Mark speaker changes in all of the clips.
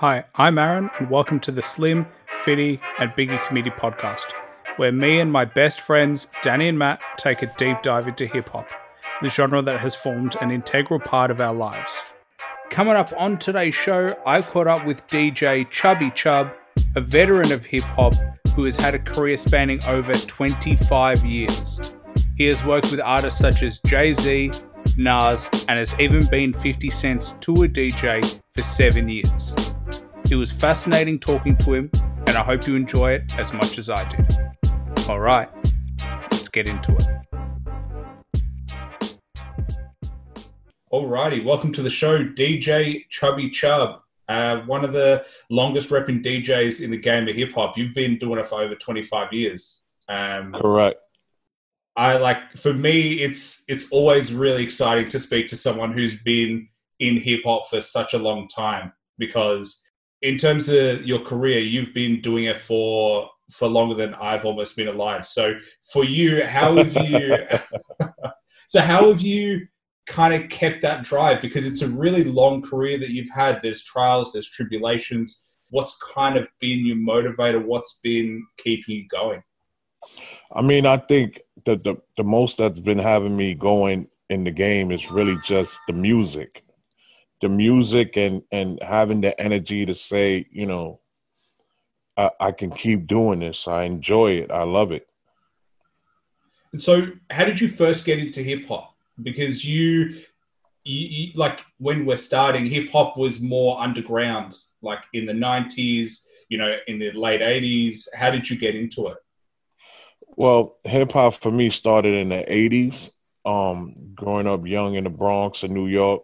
Speaker 1: Hi, I'm Aaron, and welcome to the Slim, Fitty, and Biggie Committee podcast, where me and my best friends, Danny and Matt, take a deep dive into hip hop, the genre that has formed an integral part of our lives. Coming up on today's show, I caught up with DJ Chubby Chub, a veteran of hip hop who has had a career spanning over 25 years. He has worked with artists such as Jay Z, Nas, and has even been 50 Cent's tour DJ for seven years. It was fascinating talking to him, and I hope you enjoy it as much as I did. Alright, let's get into it. Alrighty, welcome to the show, DJ Chubby Chub. Uh, one of the longest repping DJs in the game of hip hop. You've been doing it for over 25 years. Um,
Speaker 2: Correct.
Speaker 1: I like for me, it's it's always really exciting to speak to someone who's been in hip hop for such a long time because in terms of your career, you've been doing it for for longer than I've almost been alive. So for you, how have you? so how have you kind of kept that drive? Because it's a really long career that you've had. There's trials, there's tribulations. What's kind of been your motivator? What's been keeping you going?
Speaker 2: I mean, I think that the the most that's been having me going in the game is really just the music the music and and having the energy to say, you know, I, I can keep doing this. I enjoy it. I love it.
Speaker 1: And so, how did you first get into hip hop? Because you, you, you, like when we're starting, hip hop was more underground, like in the '90s, you know, in the late '80s. How did you get into it?
Speaker 2: Well, hip hop for me started in the '80s. Um, growing up young in the Bronx of New York,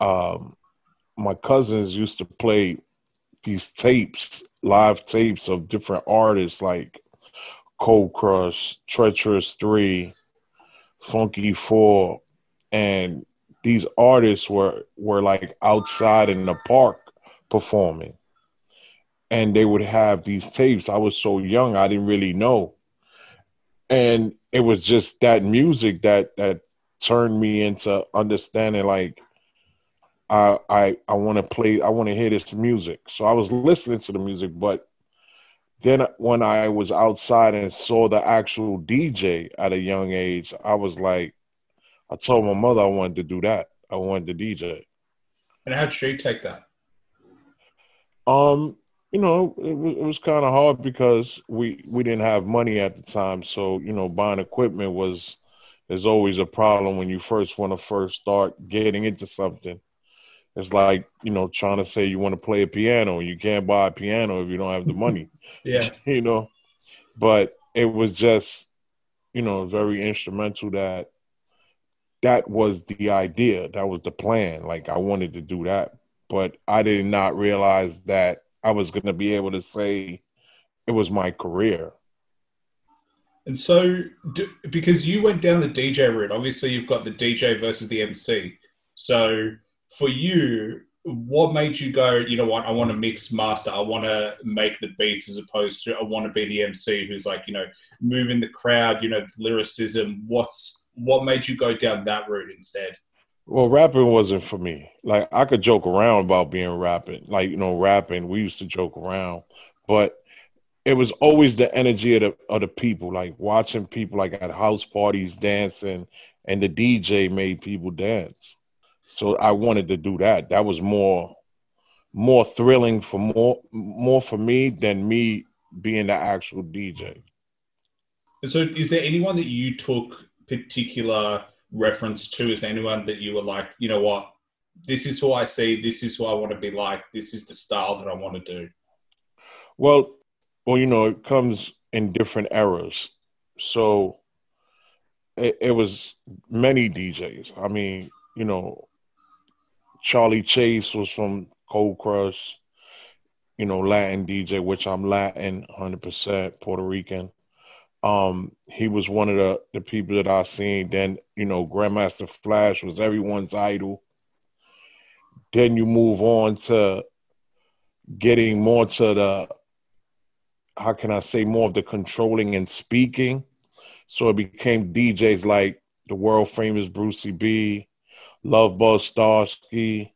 Speaker 2: um, my cousins used to play these tapes, live tapes of different artists like Cold Crush, Treacherous Three, Funky Four, and these artists were were like outside in the park performing, and they would have these tapes. I was so young, I didn't really know, and it was just that music that that turned me into understanding like I I I want to play. I want to hear this music. So I was listening to the music, but then when I was outside and saw the actual DJ at a young age, I was like, I told my mother I wanted to do that. I wanted to DJ.
Speaker 1: And how'd she take that?
Speaker 2: Um, you know, it was, it was kind of hard because we we didn't have money at the time, so you know, buying equipment was is always a problem when you first want to first start getting into something. It's like, you know, trying to say you want to play a piano. You can't buy a piano if you don't have the money.
Speaker 1: yeah.
Speaker 2: you know, but it was just, you know, very instrumental that that was the idea. That was the plan. Like I wanted to do that. But I did not realize that I was going to be able to say it was my career.
Speaker 1: And so, do, because you went down the DJ route, obviously you've got the DJ versus the MC. So, for you, what made you go, you know what, I want to mix master, I want to make the beats as opposed to I want to be the MC who's like, you know, moving the crowd, you know, lyricism. What's what made you go down that route instead?
Speaker 2: Well, rapping wasn't for me. Like I could joke around about being rapping. Like, you know, rapping, we used to joke around. But it was always the energy of the of the people, like watching people like at house parties dancing and the DJ made people dance. So I wanted to do that. That was more more thrilling for more more for me than me being the actual DJ.
Speaker 1: And so is there anyone that you took particular reference to? Is there anyone that you were like, you know what, this is who I see, this is who I want to be like, this is the style that I want to do?
Speaker 2: Well, well, you know, it comes in different eras. So it, it was many DJs. I mean, you know, Charlie Chase was from Cold Crush, you know, Latin DJ, which I'm Latin, 100% Puerto Rican. Um, he was one of the, the people that I seen. Then, you know, Grandmaster Flash was everyone's idol. Then you move on to getting more to the, how can I say, more of the controlling and speaking. So it became DJs like the world famous Brucie B, Lovebug Starski,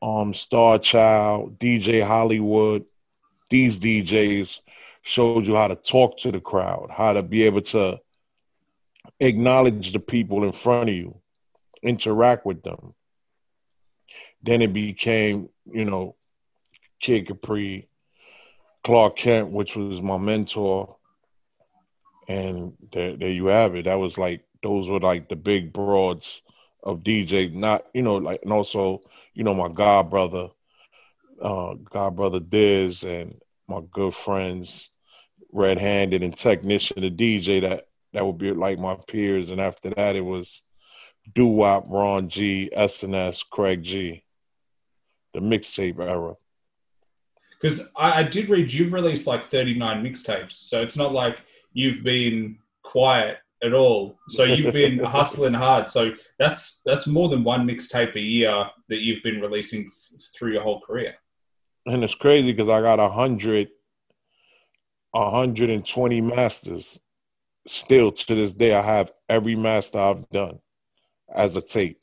Speaker 2: um, Star Child, DJ Hollywood, these DJs showed you how to talk to the crowd, how to be able to acknowledge the people in front of you, interact with them. Then it became, you know, Kid Capri, Clark Kent, which was my mentor. And there, there you have it. That was like, those were like the big broads of DJ, not, you know, like, and also, you know, my god brother, uh, god brother Diz and my good friends, Red Handed and Technician, the DJ that that would be like my peers. And after that, it was Doo Wop, Ron G, SNS, Craig G, the mixtape era.
Speaker 1: Because I, I, did read you've released like 39 mixtapes. So it's not like you've been quiet at all. So you've been hustling hard. So that's that's more than one mixtape a year that you've been releasing f- through your whole career.
Speaker 2: And it's crazy because I got a hundred, a hundred and twenty masters still to this day, I have every master I've done as a tape.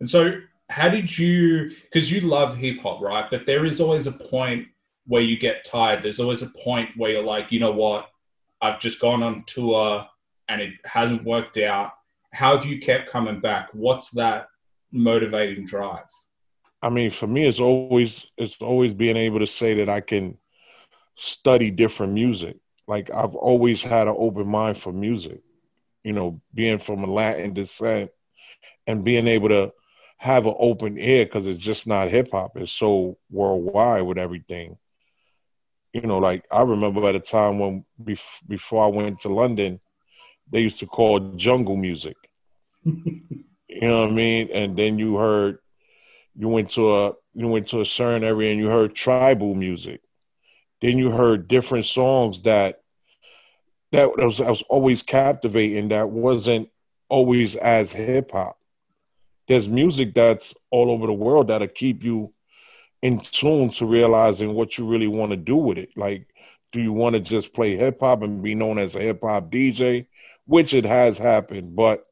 Speaker 1: And so, how did you? Because you love hip hop, right? But there is always a point where you get tired. There's always a point where you're like, you know what? I've just gone on tour and it hasn't worked out. How have you kept coming back? What's that motivating drive?
Speaker 2: I mean, for me, it's always it's always being able to say that I can study different music like I've always had an open mind for music, you know, being from a Latin descent and being able to have an open ear because it's just not hip hop. It's so worldwide with everything. You know, like I remember at a time when bef- before I went to London, they used to call jungle music. you know what I mean? And then you heard, you went to a you went to a certain area and you heard tribal music then you heard different songs that that was, was always captivating that wasn't always as hip hop. There's music that's all over the world that'll keep you in tune to realizing what you really want to do with it. Like, do you want to just play hip hop and be known as a hip hop DJ? Which it has happened, but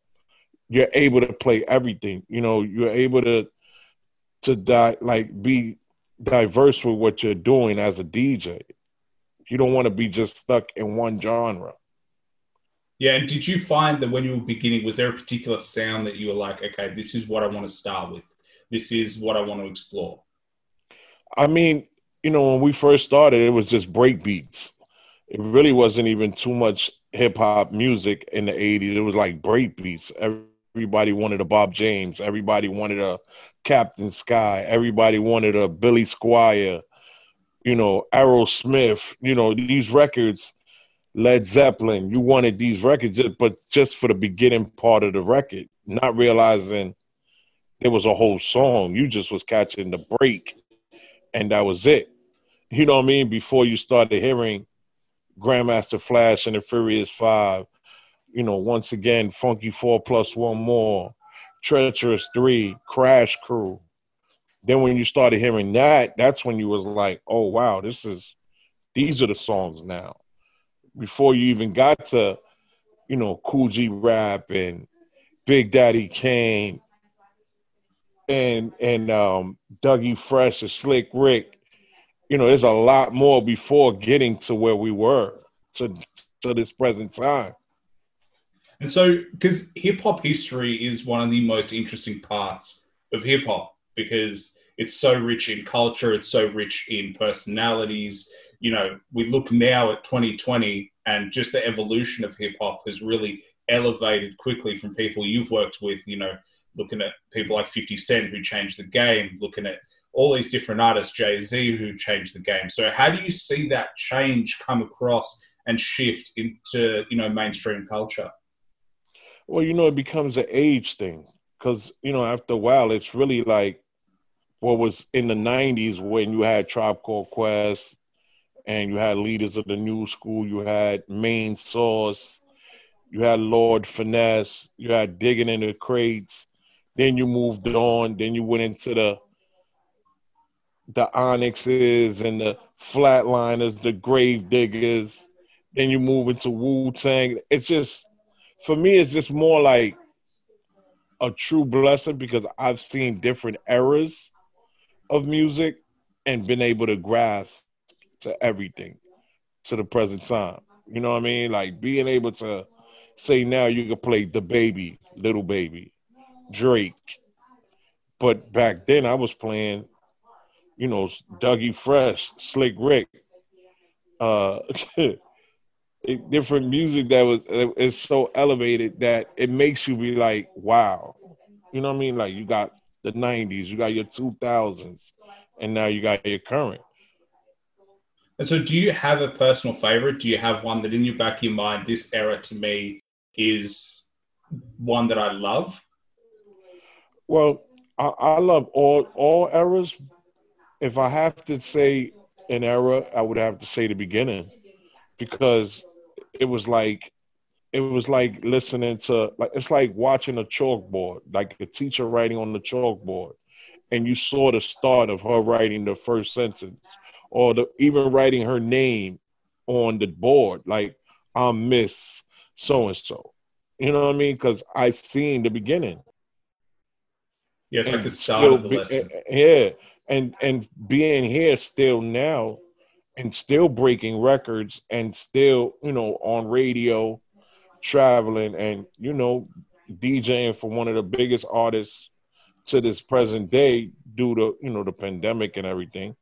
Speaker 2: you're able to play everything. You know, you're able to to die like be diverse with what you're doing as a DJ. You don't want to be just stuck in one genre.
Speaker 1: Yeah, and did you find that when you were beginning, was there a particular sound that you were like, okay, this is what I want to start with. This is what I want to explore.
Speaker 2: I mean, you know, when we first started, it was just break beats. It really wasn't even too much hip hop music in the 80s. It was like break beats. Everybody wanted a Bob James. Everybody wanted a Captain Sky. Everybody wanted a Billy Squier, you know, Aerosmith, you know, these records, Led Zeppelin, you wanted these records, but just for the beginning part of the record, not realizing there was a whole song. You just was catching the break, and that was it. You know what I mean? Before you started hearing Grandmaster Flash and the Furious Five, you know, once again, Funky Four Plus One More, Treacherous Three, Crash Crew. Then when you started hearing that, that's when you was like, oh wow, this is these are the songs now. Before you even got to, you know, Kool G Rap and Big Daddy Kane and and um Dougie Fresh and Slick Rick, you know, there's a lot more before getting to where we were to to this present time.
Speaker 1: And so, because hip hop history is one of the most interesting parts of hip hop because it's so rich in culture, it's so rich in personalities. You know, we look now at 2020 and just the evolution of hip hop has really elevated quickly from people you've worked with, you know, looking at people like 50 Cent who changed the game, looking at all these different artists, Jay Z who changed the game. So, how do you see that change come across and shift into, you know, mainstream culture?
Speaker 2: Well, you know, it becomes an age thing because you know after a while, it's really like what was in the '90s when you had Tribe Called Quest and you had leaders of the new school. You had Main Source, you had Lord Finesse, you had Digging in the Crates. Then you moved on. Then you went into the the Onyxes and the Flatlinerz, the Gravediggaz. Then you move into Wu Tang. It's just for me, it's just more like a true blessing because I've seen different eras of music and been able to grasp to everything to the present time. You know what I mean? Like being able to say now you can play the baby, little baby, Drake. But back then I was playing, you know, Dougie Fresh, Slick Rick, uh different music that was is so elevated that it makes you be like, wow. You know what I mean? Like you got the nineties, you got your two thousands, and now you got your current.
Speaker 1: And so, do you have a personal favorite? Do you have one that in your back of your mind, this era to me is one that I love?
Speaker 2: Well, I, I love all all eras. If I have to say an era, I would have to say the beginning because it was like it was like listening to like it's like watching a chalkboard, like a teacher writing on the chalkboard, and you saw the start of her writing the first sentence or the, even writing her name on the board, like I'm Miss so and so. You know what I mean? Because I seen the beginning.
Speaker 1: Yeah, it's and like the start of the be, lesson.
Speaker 2: Eh, yeah, and and being here still now, and still breaking records, and still you know on radio, traveling, and you know DJing for one of the biggest artists to this present day due to you know the pandemic and everything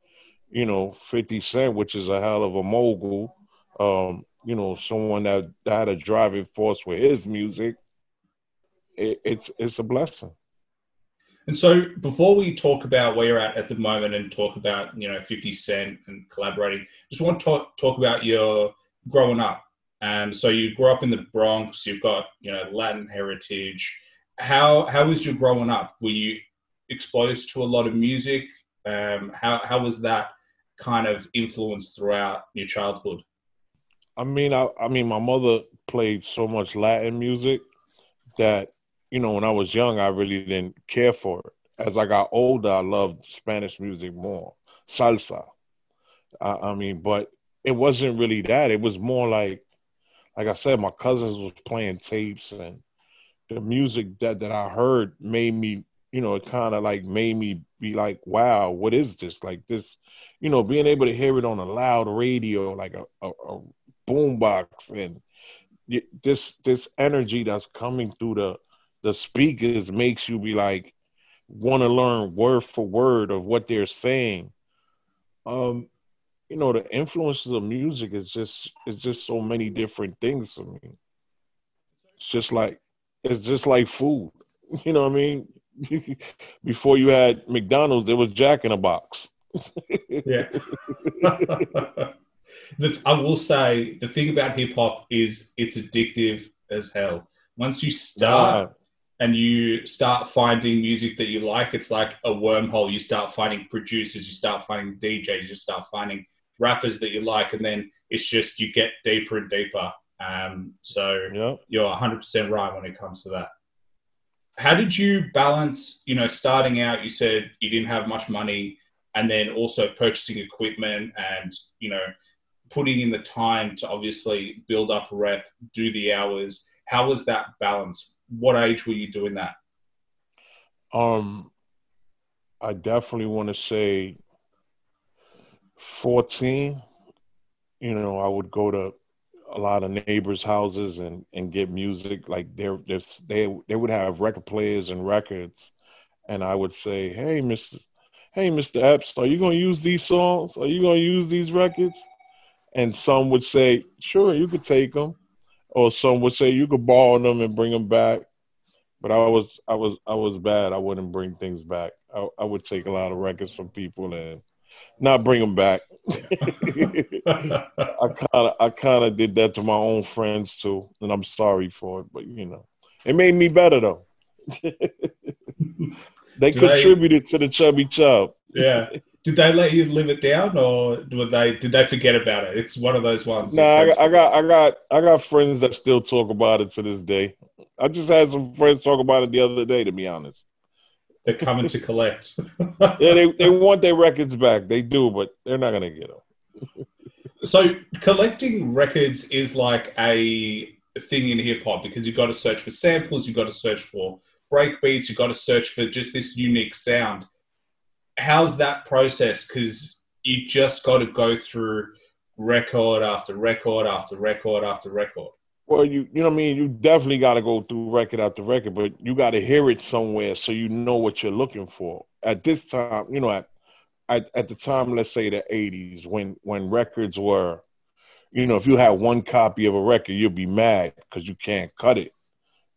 Speaker 2: you know, 50 Cent, which is a hell of a mogul, um, you know, someone that, that had a driving force with his music, it, it's it's a blessing.
Speaker 1: And so, before we talk about where you're at at the moment and talk about you know 50 Cent and collaborating, just want to talk talk about your growing up. And so you grew up in the Bronx. You've got you know Latin heritage. How how was your growing up? Were you exposed to a lot of music? Um, how how was that kind of influence throughout your childhood?
Speaker 2: I mean, I, I mean, my mother played so much Latin music that you know, when I was young, I really didn't care for it. As I got older, I loved Spanish music more, salsa. I, I mean, but it wasn't really that. It was more like, like I said, my cousins was playing tapes, and the music that that I heard made me, you know, it kind of like made me be like, wow, what is this? Like this, you know, being able to hear it on a loud radio, like a, a, a boombox, and this this energy that's coming through the the speakers makes you be like want to learn word for word of what they're saying. Um, you know, the influences of music is just it's just so many different things for me. It's just like it's just like food. You know what I mean? Before you had McDonald's, there was Jack in a Box
Speaker 1: yeah. the, I will say the thing about hip hop is it's addictive as hell. Once you start. And you start finding music that you like, it's like a wormhole. You start finding producers, you start finding DJs, you start finding rappers that you like, and then it's just you get deeper and deeper. Um, so yep. you're 100% right when it comes to that. How did you balance, you know, starting out, you said you didn't have much money and then also purchasing equipment and you know putting in the time to obviously build up rep do the hours how was that balance what age were you doing that
Speaker 2: um i definitely want to say 14 you know i would go to a lot of neighbors houses and and get music like just they they would have record players and records and i would say hey mr hey, Mr. Epps, are you going to use these songs? Are you going to use these records? And some would say, sure, you could take them. Or some would say you could borrow them and bring them back. But I was, I was, I was bad. I wouldn't bring things back. I, I would take a lot of records from people and not bring them back. I kind of, I kind of did that to my own friends too, and I'm sorry for it. But you know, it made me better though. They did contributed they, to the chubby chub.
Speaker 1: Yeah. Did they let you live it down, or did they did they forget about it? It's one of those ones.
Speaker 2: No, nah, I, I got I got I got friends that still talk about it to this day. I just had some friends talk about it the other day. To be honest,
Speaker 1: they're coming to collect.
Speaker 2: yeah, they they want their records back. They do, but they're not gonna get them.
Speaker 1: so collecting records is like a thing in hip hop because you've got to search for samples, you've got to search for break beats, you've got to search for just this unique sound. How's that process? Because you just got to go through record after record after record after record.
Speaker 2: Well, you you know what I mean. You definitely got to go through record after record, but you got to hear it somewhere so you know what you're looking for. At this time, you know, at at, at the time, let's say the '80s, when when records were, you know, if you had one copy of a record, you'd be mad because you can't cut it.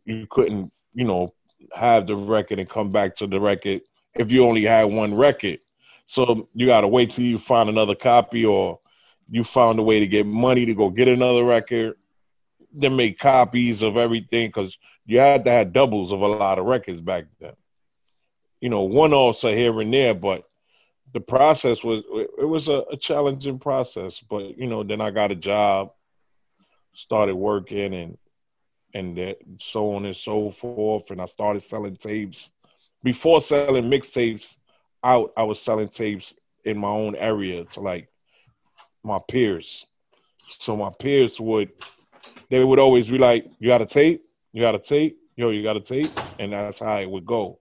Speaker 2: You couldn't, you know, have the record and come back to the record if you only had one record. So you got to wait till you find another copy or you found a way to get money to go get another record then make copies of everything because you had to have doubles of a lot of records back then. You know, one also here and there, but the process was it was a, a challenging process. But you know, then I got a job, started working, and and that, so on and so forth, and I started selling tapes. Before selling mixtapes out, I was selling tapes in my own area to like my peers. So my peers would they would always be like, "You got a tape? You got a tape? Yo, you got a tape?" And that's how it would go.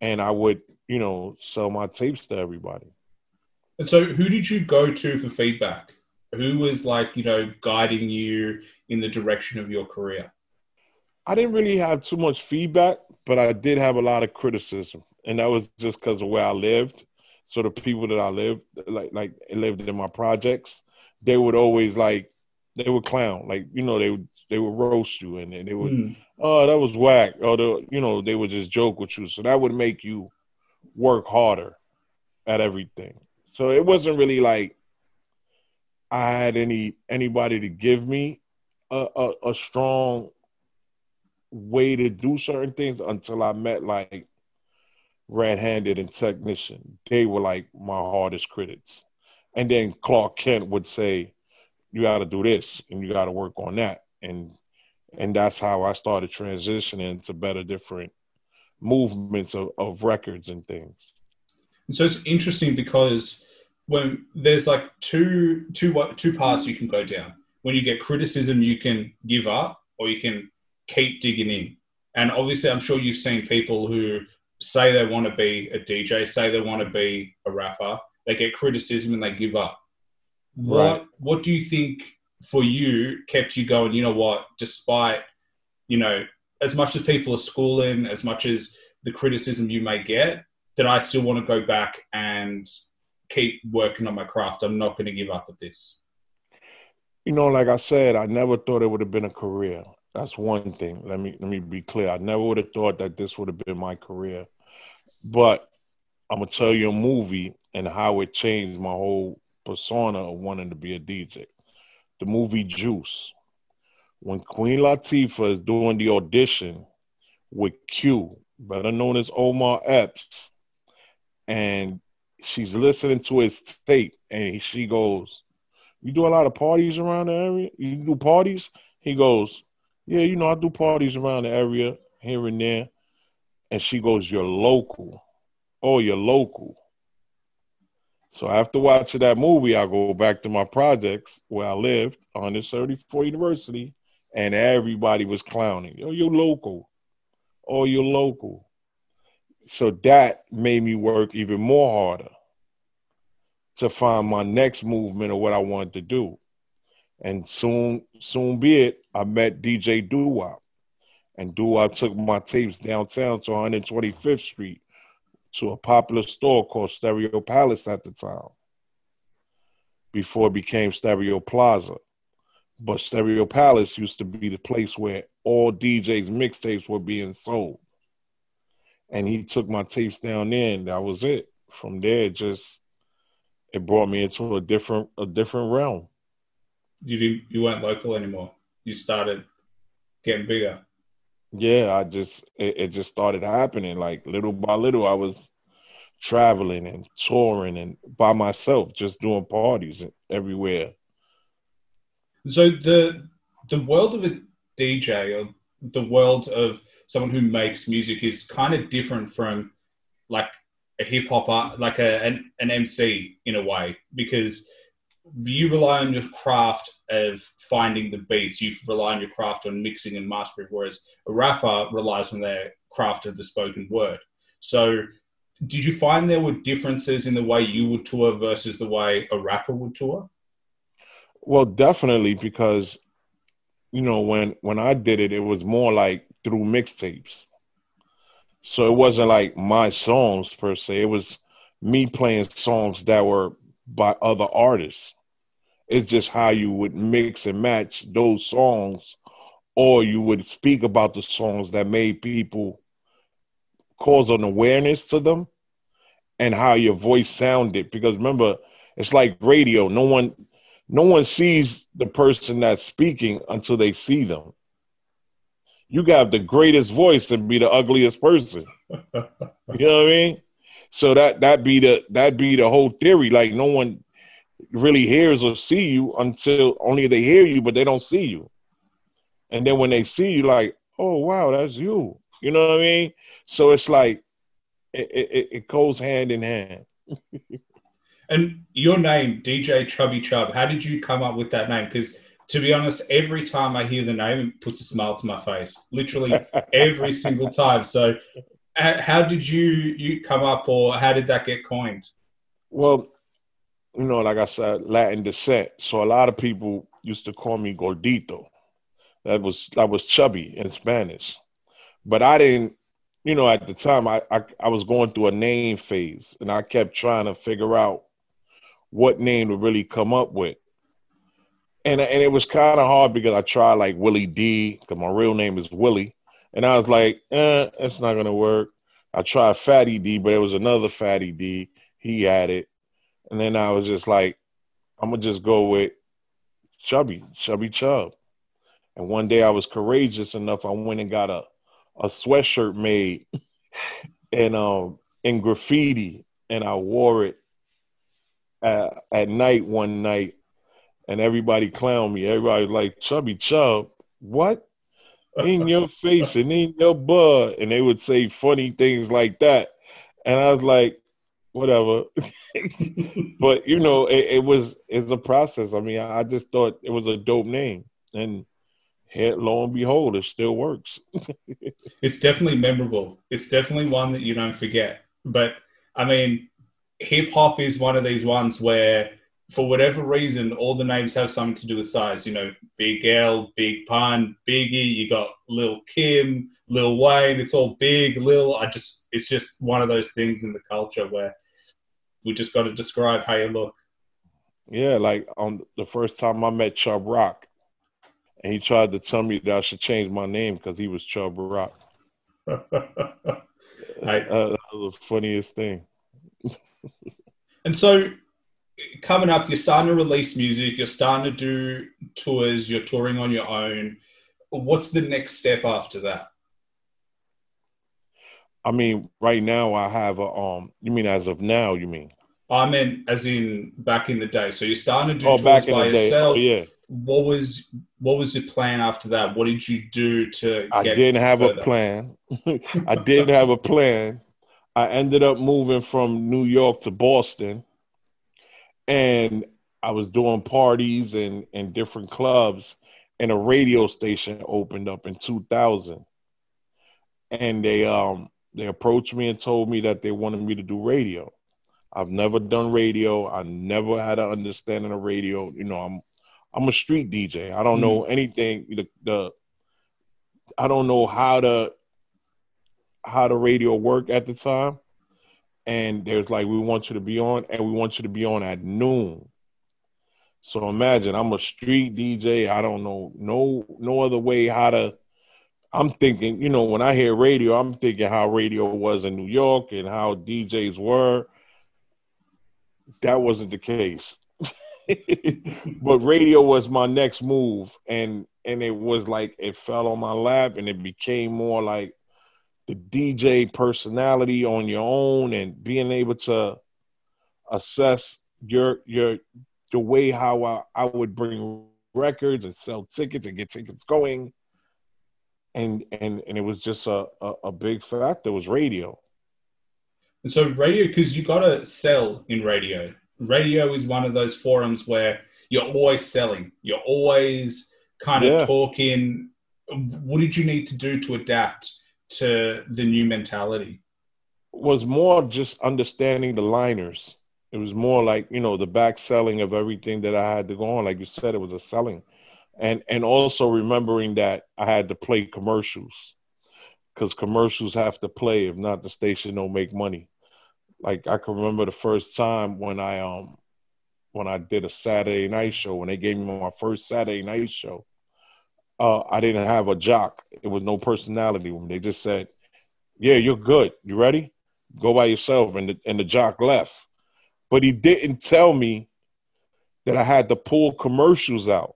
Speaker 2: And I would, you know, sell my tapes to everybody.
Speaker 1: And so, who did you go to for feedback? Who was like, you know, guiding you in the direction of your career?
Speaker 2: I didn't really have too much feedback, but I did have a lot of criticism, and that was just because of where I lived. So the people that I lived, like, like lived in my projects, they would always like they would clown, like you know they would they would roast you and, and they would mm. oh that was whack or the you know they would just joke with you, so that would make you work harder at everything. So it wasn't really like I had any anybody to give me a, a, a strong way to do certain things until I met like Red Handed and Technician. They were like my hardest critics. And then Clark Kent would say, you got to do this and you got to work on that and and that's how i started transitioning to better different movements of, of records and things
Speaker 1: and so it's interesting because when there's like two two two parts you can go down when you get criticism you can give up or you can keep digging in and obviously i'm sure you've seen people who say they want to be a dj say they want to be a rapper they get criticism and they give up what right. what do you think for you kept you going? You know what? Despite you know as much as people are schooling, as much as the criticism you may get, that I still want to go back and keep working on my craft. I'm not going to give up at this.
Speaker 2: You know, like I said, I never thought it would have been a career. That's one thing. Let me let me be clear. I never would have thought that this would have been my career. But I'm gonna tell you a movie and how it changed my whole persona of wanting to be a DJ. The movie Juice. When Queen Latifah is doing the audition with Q, better known as Omar Epps, and she's listening to his tape, and she goes, "You do a lot of parties around the area? You do parties?" He goes, "Yeah, you know, I do parties around the area here and there." And she goes, "You're local. Oh, you're local." So after watching that movie, I go back to my projects where I lived on this 34 University, and everybody was clowning. Oh, you're local. Oh, you're local. So that made me work even more harder to find my next movement of what I wanted to do. And soon, soon be it, I met DJ Doo-Wop. And Doo-Wop took my tapes downtown to 125th Street to a popular store called Stereo Palace at the time before it became Stereo Plaza. But Stereo Palace used to be the place where all DJs' mixtapes were being sold. And he took my tapes down there, and that was it. From there, just it brought me into a different a different realm.
Speaker 1: You you weren't local anymore. You started getting bigger
Speaker 2: yeah, I just it, it, just started happening. Like little by little, I was traveling and touring and by myself, just doing parties everywhere.
Speaker 1: So the the world of a DJ or the world of someone who makes music is kind of different from like a hip hop like a an, an MC in a way because you rely on your craft of finding the beats. You rely on your craft on mixing and mastering, whereas a rapper relies on their craft of the spoken word. So did you find there were differences in the way you would tour versus the way a rapper would tour?
Speaker 2: Well, definitely because you know when when I did it, it was more like through mixtapes. So it wasn't like my songs per se. It was me playing songs that were by other artists. It's just how you would mix and match those songs, or you would speak about the songs that made people cause an awareness to them and how your voice sounded. Because remember, it's like radio. No one no one sees the person that's speaking until they see them. You got the greatest voice and be the ugliest person. you know what I mean? So that that be the that be the whole theory. Like no one really hears or see you until only they hear you, but they don't see you. And then when they see you, like, oh wow, that's you. You know what I mean? So it's like it, it, it goes hand in hand.
Speaker 1: and your name, DJ Chubby Chub, how did you come up with that name? Because to be honest, every time I hear the name, it puts a smile to my face. Literally every single time. So, uh, how did you you come up, or how did that get coined?
Speaker 2: Well, you know, like I said, Latin descent. So a lot of people used to call me gordito. That was that was chubby in Spanish, but I didn't. You know, at the time, I, I I was going through a name phase, and I kept trying to figure out what name to really come up with. And and it was kind of hard because I tried like Willie D because my real name is Willie, and I was like, eh, it's not gonna work. I tried Fatty D, but it was another Fatty D. He had it. And then I was just like, I'm gonna just go with Chubby, Chubby Chub. And one day I was courageous enough. I went and got a a sweatshirt made and um in graffiti, and I wore it at, at night one night, and everybody clowned me. Everybody like Chubby Chub, what? In your face and in your butt, and they would say funny things like that, and I was like, whatever. but you know, it, it, was it's a process. I mean, I, I, just thought it was a dope name, and here, lo and behold, it still works.
Speaker 1: it's definitely memorable. It's definitely one that you don't forget. But I mean, hip hop is one of these ones where, for whatever reason, all the names have something to do with size. You know, Big L, Big Pun, Biggie. You got Lil Kim, Lil Wayne. It's all big, Lil. I just, it's just one of those things in the culture where we just got to describe how you look.
Speaker 2: Yeah, like on the first time I met Chubb Rock, and he tried to tell me that I should change my name because he was Chubb Rock. I, uh, that was the funniest thing.
Speaker 1: and so, coming up, you're starting to release music. You're starting to do tours. You're touring on your own. What's the next step after that?
Speaker 2: I mean, right now I have a um. You mean as of now? You mean?
Speaker 1: I meant as in back in the day. So you're starting to do oh, tours by yourself. Oh,
Speaker 2: yeah.
Speaker 1: What was what was your plan after that? What did you do to?
Speaker 2: I didn't have further? a plan. I didn't have a plan. I ended up moving from New York to Boston, and I was doing parties and and different clubs, and a radio station opened up in 2000, and they um they approached me and told me that they wanted me to do radio. I've never done radio. I never had an understanding of radio. You know, I'm I'm a street DJ. I don't mm-hmm. know anything. The, the I don't know how to how the radio work at the time. And there's like, we want you to be on, and we want you to be on at noon. So imagine I'm a street DJ. I don't know no no other way how to I'm thinking, you know, when I hear radio, I'm thinking how radio was in New York and how DJs were. That wasn't the case. but radio was my next move and and it was like it fell on my lap and it became more like the DJ personality on your own and being able to assess your your the way how I, I would bring records and sell tickets and get tickets going and and and it was just a a, a big factor was radio.
Speaker 1: And so radio, because you got to sell in radio. Radio is one of those forums where you're always selling. You're always kind of yeah. talking. What did you need to do to adapt to the new mentality?
Speaker 2: was more just understanding the liners. It was more like you know the back selling of everything that I had to go on. Like you said, it was a selling, and and also remembering that I had to play commercials because commercials have to play. If not, the station don't make money. Like I can remember the first time when I um when I did a Saturday night show when they gave me my first Saturday night show. Uh, I didn't have a jock. It was no personality. When They just said, "Yeah, you're good. You ready? Go by yourself." And the, and the jock left, but he didn't tell me that I had to pull commercials out.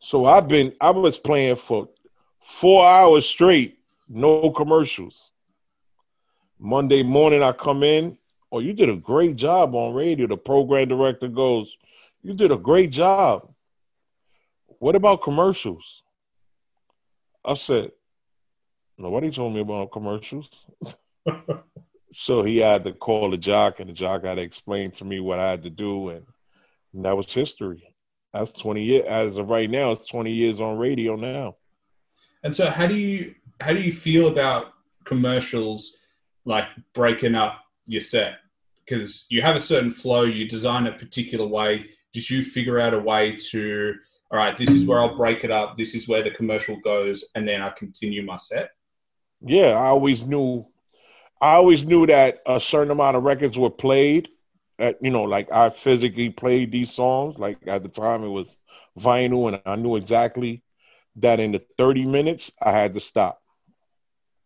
Speaker 2: So I've been I was playing for four hours straight, no commercials. Monday morning, I come in. Oh, you did a great job on radio. The program director goes, You did a great job. What about commercials? I said, Nobody told me about commercials. so he had to call the jock, and the jock had to explain to me what I had to do, and, and that was history. That's 20 years. As of right now, it's 20 years on radio now.
Speaker 1: And so, how do you how do you feel about commercials like breaking up your set? Because you have a certain flow, you design a particular way. Did you figure out a way to all right, this is where I'll break it up. This is where the commercial goes, and then I continue my set.
Speaker 2: Yeah, I always knew. I always knew that a certain amount of records were played. At you know, like I physically played these songs. Like at the time, it was vinyl, and I knew exactly that in the 30 minutes I had to stop.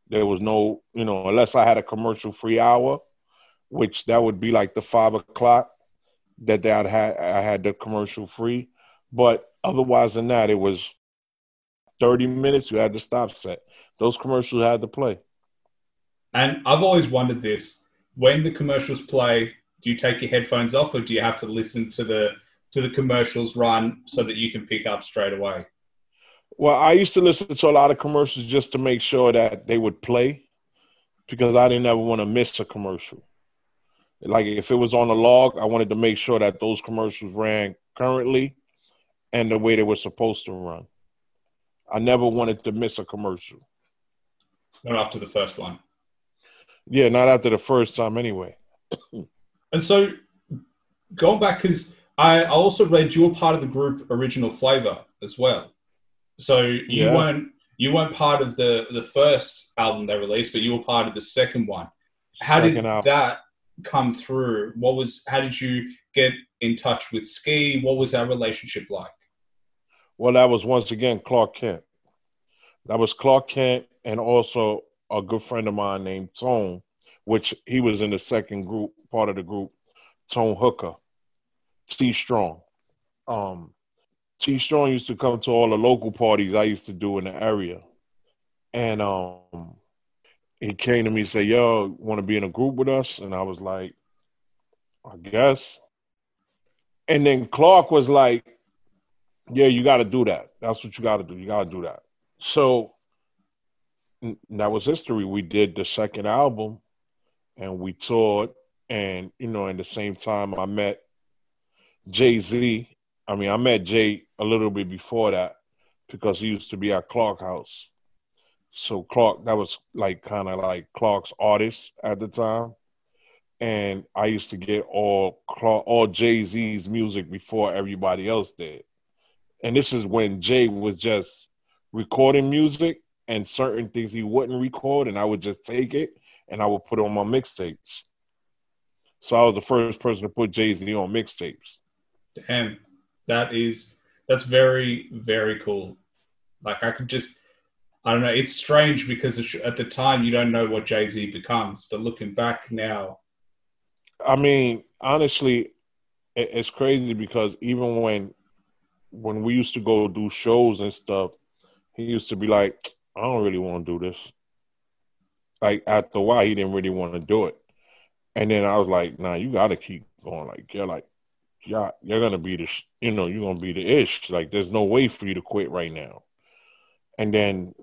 Speaker 2: There was no, you know, unless I had a commercial free hour, which that would be like the five o'clock that that had I had the commercial free. But otherwise than that, it was 30 minutes, you had to stop set. Those commercials had to play.
Speaker 1: And I've always wondered this. When the commercials play, do you take your headphones off or do you have to listen to the to the commercials run so that you can pick up straight away?
Speaker 2: Well, I used to listen to a lot of commercials just to make sure that they would play because I didn't ever want to miss a commercial. Like if it was on a log, I wanted to make sure that those commercials ran currently and the way they were supposed to run. I never wanted to miss a commercial.
Speaker 1: Not after the first one.
Speaker 2: Yeah, not after the first time anyway.
Speaker 1: and so going back, because I also read you were part of the group Original Flavor as well. So you yeah. weren't you weren't part of the the first album they released, but you were part of the second one. How second did album. that come through? What was how did you get in touch with Ski? What was that relationship like?
Speaker 2: Well, that was once again Clark Kent. That was Clark Kent and also a good friend of mine named Tone, which he was in the second group, part of the group, Tone Hooker, T Strong. Um, T Strong used to come to all the local parties I used to do in the area. And um he came to me and said, Yo, want to be in a group with us? And I was like, I guess. And then Clark was like, Yeah, you got to do that. That's what you got to do. You got to do that. So that was history. We did the second album and we toured. And, you know, at the same time, I met Jay Z I mean, I met Jay a little bit before that because he used to be at Clark House. So Clark, that was like kind of like Clark's artist at the time, and I used to get all Clark, all Jay Z's music before everybody else did. And this is when Jay was just recording music and certain things he wouldn't record, and I would just take it and I would put on my mixtapes. So I was the first person to put Jay Z on mixtapes.
Speaker 1: Damn that is that's very very cool. Like I could just I don't know. It's strange because at the time you don't know what Jay Z becomes, but looking back now,
Speaker 2: I mean, honestly, it's crazy because even when when we used to go do shows and stuff, he used to be like, "I don't really want to do this." Like after a while, he didn't really want to do it, and then I was like, "Nah, you got to keep going." Like you're like, yeah, you're gonna be the, you know, you're gonna be the ish. Like, there's no way for you to quit right now. And then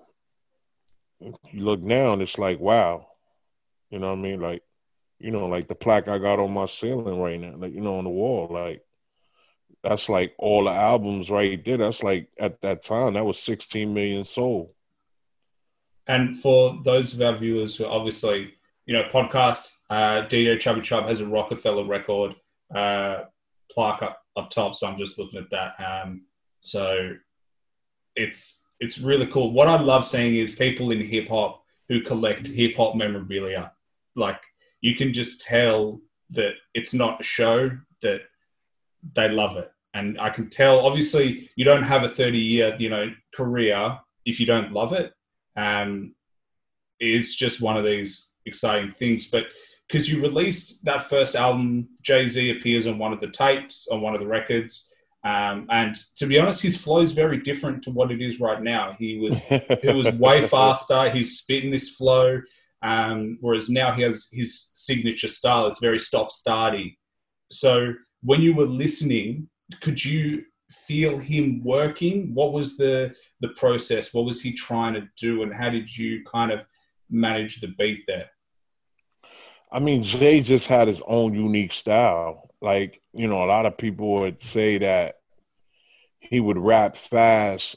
Speaker 2: you look down, it's like, wow, you know what I mean? Like, you know, like the plaque I got on my ceiling right now, like you know, on the wall, like that's like all the albums right there. That's like at that time, that was 16 million sold.
Speaker 1: And for those of our viewers who obviously you know, podcast. Uh, DJ Chubby Chub has a Rockefeller record uh, plaque up up top, so I'm just looking at that. Um, so it's it's really cool. What I love seeing is people in hip hop who collect hip hop memorabilia. Like you can just tell that it's not a show that they love it, and I can tell. Obviously, you don't have a 30 year you know career if you don't love it. Um, it's just one of these exciting things, but because you released that first album, Jay Z appears on one of the tapes, on one of the records. Um, and to be honest, his flow is very different to what it is right now. He was it was way faster. He's spitting this flow, um, whereas now he has his signature style. It's very stop starty. So when you were listening, could you feel him working? What was the the process? What was he trying to do, and how did you kind of manage the beat there?
Speaker 2: I mean, Jay just had his own unique style. Like, you know, a lot of people would say that he would rap fast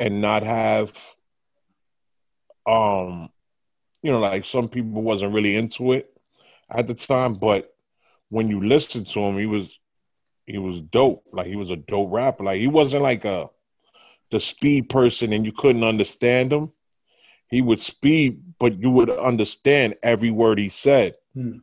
Speaker 2: and not have um you know, like some people wasn't really into it at the time, but when you listen to him, he was he was dope. Like he was a dope rapper. Like he wasn't like a the speed person and you couldn't understand him he would speak, but you would understand every word he said. Hmm.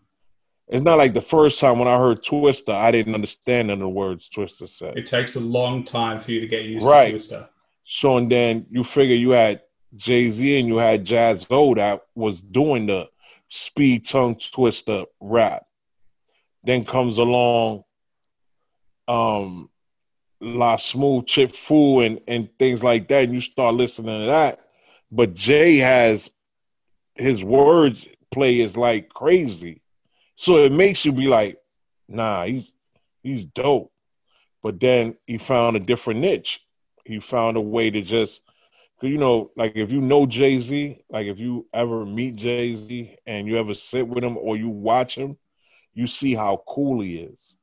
Speaker 2: It's not like the first time when I heard Twista, I didn't understand none of the words Twista said.
Speaker 1: It takes a long time for you to get used right. to Twista.
Speaker 2: So and then you figure you had Jay Z and you had Jaz-O that was doing the speed tongue twister rap. Then comes along um La Smooth Chip Fool and, and things like that, and you start listening to that but Jay has his words play is like crazy. So it makes you be like, nah, he's he's dope. But then he found a different niche. He found a way to just cause you know, like if you know Jay Z, like if you ever meet Jay Z and you ever sit with him or you watch him, you see how cool he is.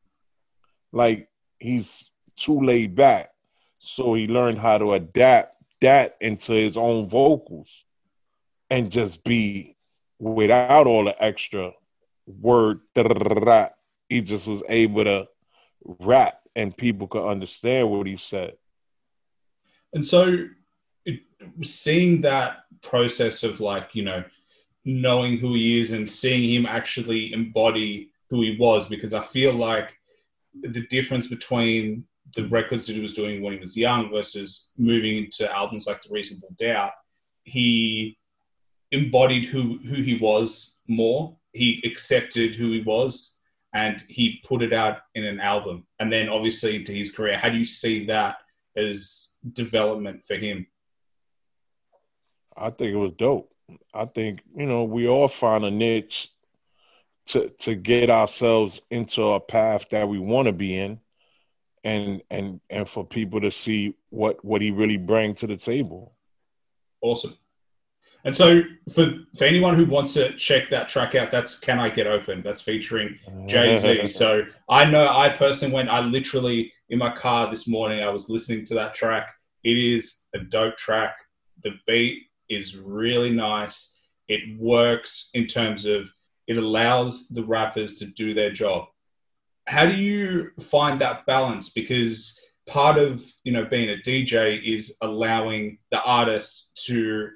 Speaker 2: Like he's too laid back. So he learned how to adapt that into his own vocals and just be without all the extra word. He just was able to rap and people could understand what he said.
Speaker 1: And so, it, seeing that process of like, you know, knowing who he is and seeing him actually embody who he was, because I feel like the difference between the records that he was doing when he was young versus moving into albums like The Reasonable Doubt, he embodied who who he was more. He accepted who he was, and he put it out in an album. And then, obviously, into his career. How do you see that as development for him?
Speaker 2: I think it was dope. I think you know we all find a niche to to get ourselves into a path that we want to be in and and and for people to see what what he really brings to the table.
Speaker 1: Awesome. And so for for anyone who wants to check that track out, that's Can I Get Open? That's featuring Jay Z. so I know I personally went. I literally in my car this morning. I was listening to that track. It is a dope track. The beat is really nice. It works in terms of it allows the rappers to do their job how do you find that balance? Because part of you know being a DJ is allowing the artist to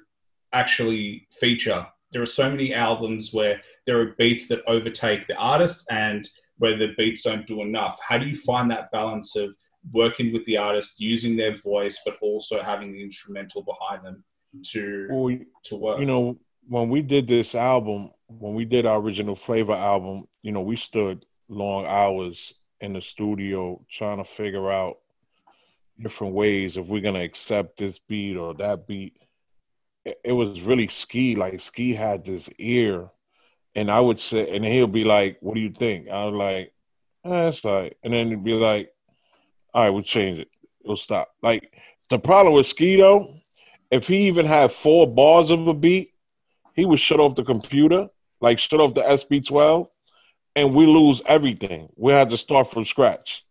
Speaker 1: actually feature. There are so many albums where there are beats that overtake the artist and where the beats don't do enough. How do you find that balance of working with the artist, using their voice, but also having the instrumental behind them to well, to work?
Speaker 2: You know, when we did this album, when we did our original flavor album, you know, we stood long hours in the studio trying to figure out different ways if we're gonna accept this beat or that beat. It, was really Ski. Like Ski had this ear, and I would say, and he'll be like, "What do you think?" I was like, eh, "That's right," and then he'd be like, "All right, we'll change it. We'll stop." Like the problem with Ski though, if he even had four bars of a beat, he would shut off the computer, like shut off the SP12 and we lose everything. We had to start from scratch,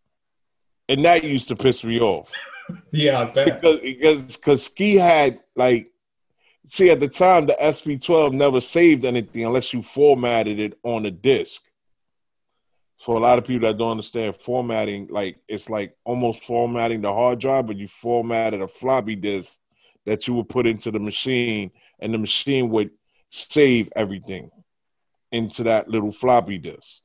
Speaker 2: and that used to piss me off.
Speaker 1: yeah, I bet
Speaker 2: because because because Ski had like see at the time the SP12 never saved anything unless you formatted it on a disk. For a lot of people that don't understand formatting, like it's like almost formatting the hard drive, but you formatted a floppy disk that you would put into the machine, and the machine would save everything into that little floppy disk.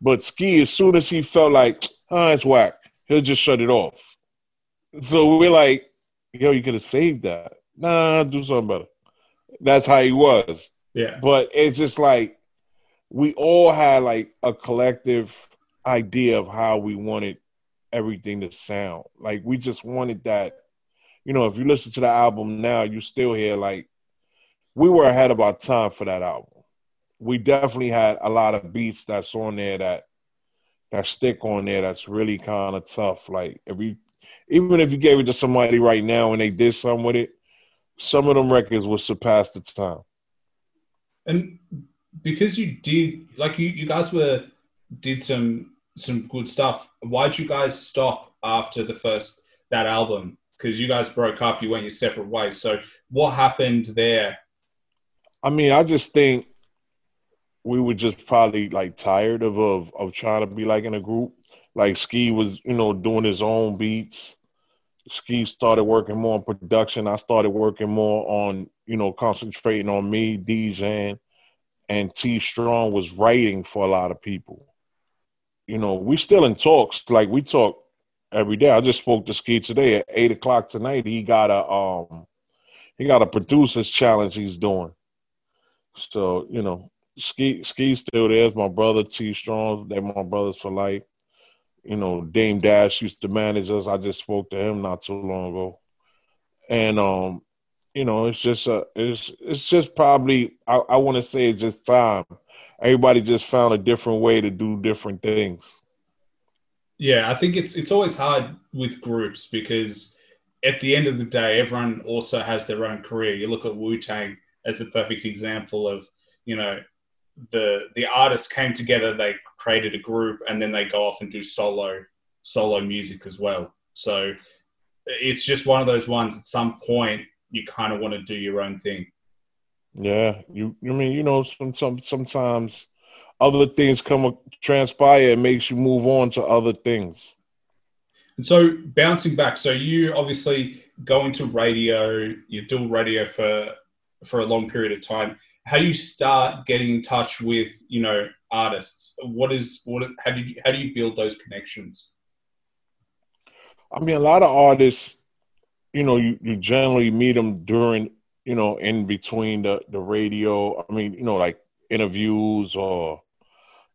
Speaker 2: But Ski, as soon as he felt like, oh, it's whack, he'll just shut it off. So we're like, yo, you could have saved that. Nah, do something better. That's how he was.
Speaker 1: Yeah.
Speaker 2: But it's just like we all had like a collective idea of how we wanted everything to sound. Like we just wanted that, you know, if you listen to the album now, you still hear like we were ahead of our time for that album. We definitely had a lot of beats that's on there that that stick on there that's really kind of tough. Like if you even if you gave it to somebody right now and they did something with it, some of them records will surpass the time.
Speaker 1: And because you did like you, you guys were did some some good stuff. Why'd you guys stop after the first that album? Because you guys broke up, you went your separate ways. So what happened there?
Speaker 2: I mean, I just think we were just probably like tired of of, of trying to be like in a group. Like Ski was, you know, doing his own beats. Ski started working more on production. I started working more on, you know, concentrating on me, DJing, and T Strong was writing for a lot of people. You know, we still in talks. Like we talk every day. I just spoke to Ski today at eight o'clock tonight. He got a um he got a producers challenge he's doing. So, you know, Ski Ski's still there. My brother T Strong. They're my brothers for life. You know, Dame Dash used to manage us. I just spoke to him not too long ago. And um, you know, it's just a it's it's just probably I, I want to say it's just time. Everybody just found a different way to do different things.
Speaker 1: Yeah, I think it's it's always hard with groups because at the end of the day, everyone also has their own career. You look at Wu Tang as the perfect example of, you know, the the artists came together, they created a group, and then they go off and do solo solo music as well. So it's just one of those ones. At some point, you kind of want to do your own thing.
Speaker 2: Yeah, you. I mean, you know, some, some sometimes other things come transpire. It makes you move on to other things.
Speaker 1: And so, bouncing back, so you obviously go into radio. You do radio for for a long period of time how do you start getting in touch with you know artists what is what how did you how do you build those connections?
Speaker 2: I mean a lot of artists you know you, you generally meet them during you know in between the the radio i mean you know like interviews or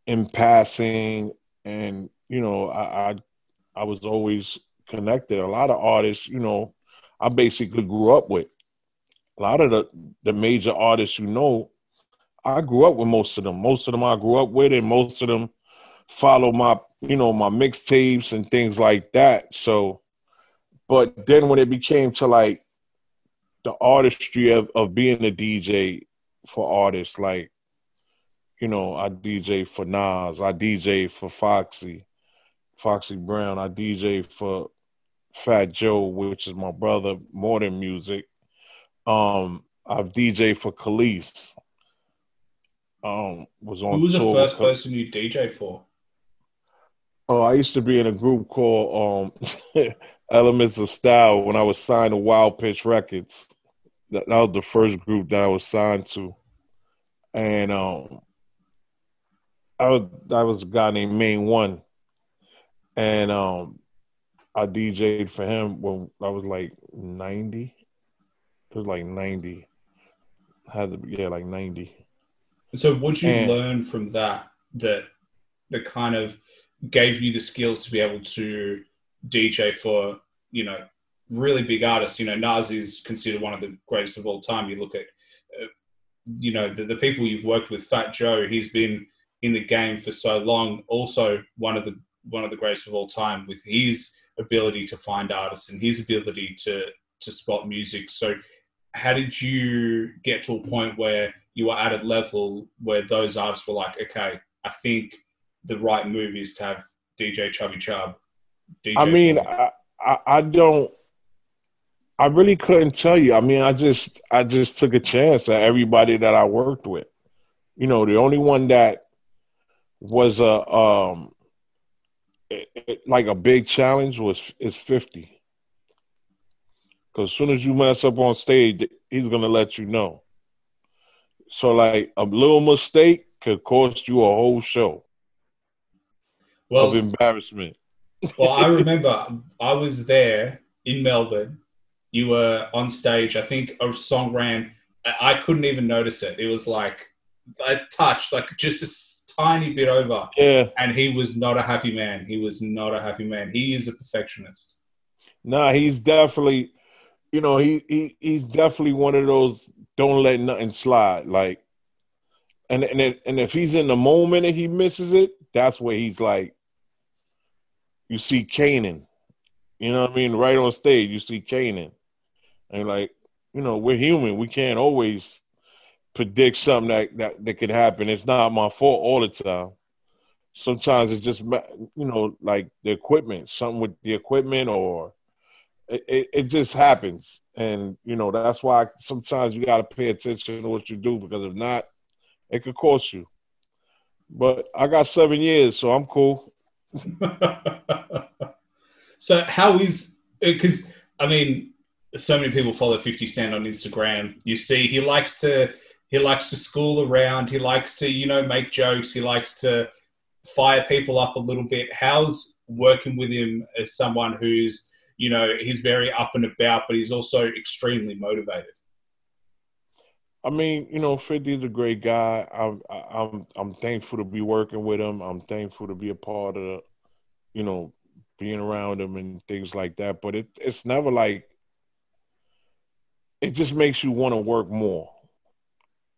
Speaker 2: in passing. And you know i i, I was always connected. A lot of artists you know i basically grew up with a lot of the the major artists you know, I grew up with most of them. Most of them I grew up with, and most of them follow my you know my mixtapes and things like that. So, but then when it became to like the artistry of of being a DJ for artists, like you know, I DJ for Nas, I DJ for Foxy, Foxy Brown, I DJ for Fat Joe, which is my brother, more than music. Um, I've DJ for Kelis. Um, was on.
Speaker 1: Who was the first person you DJ for?
Speaker 2: Oh, I used to be in a group called um, Elements of Style when I was signed to Wild Pitch Records. That, that was the first group that I was signed to, and um, I was I was a guy named Main One, and um, I DJ'd for him when I was like ninety. It was like ninety. Had to be yeah, like ninety.
Speaker 1: So, what you and, learn from that that that kind of gave you the skills to be able to DJ for you know really big artists? You know, Nas is considered one of the greatest of all time. You look at uh, you know the, the people you've worked with. Fat Joe, he's been in the game for so long. Also, one of the one of the greatest of all time with his ability to find artists and his ability to to spot music. So how did you get to a point where you were at a level where those artists were like, okay, I think the right move is to have DJ Chubby Chub.
Speaker 2: DJ I mean, I, I, I don't. I really couldn't tell you. I mean, I just I just took a chance at everybody that I worked with. You know, the only one that was a um it, it, like a big challenge was is 50. Cause as soon as you mess up on stage, he's gonna let you know. So like a little mistake could cost you a whole show well, of embarrassment.
Speaker 1: well, I remember I was there in Melbourne. You were on stage. I think a song ran. I couldn't even notice it. It was like a touch, like just a tiny bit over.
Speaker 2: Yeah.
Speaker 1: And he was not a happy man. He was not a happy man. He is a perfectionist.
Speaker 2: Nah, he's definitely, you know, he he he's definitely one of those don't let nothing slide. Like, and and it, and if he's in the moment and he misses it, that's where he's like, you see Canaan, you know what I mean? Right on stage, you see Canaan, and like, you know, we're human. We can't always predict something that that that could happen. It's not my fault all the time. Sometimes it's just you know like the equipment, something with the equipment, or it, it, just happens. And you know that's why sometimes you got to pay attention to what you do because if not, it could cost you. But I got seven years, so I'm cool.
Speaker 1: so how is uh, because I mean, so many people follow Fifty Cent on Instagram. You see, he likes to he likes to school around. He likes to you know make jokes. He likes to fire people up a little bit. How's working with him as someone who's you know he's very up and about, but he's also extremely motivated.
Speaker 2: I mean, you know, 50's a great guy. I'm I'm I'm thankful to be working with him. I'm thankful to be a part of, you know, being around him and things like that. But it it's never like it just makes you want to work more.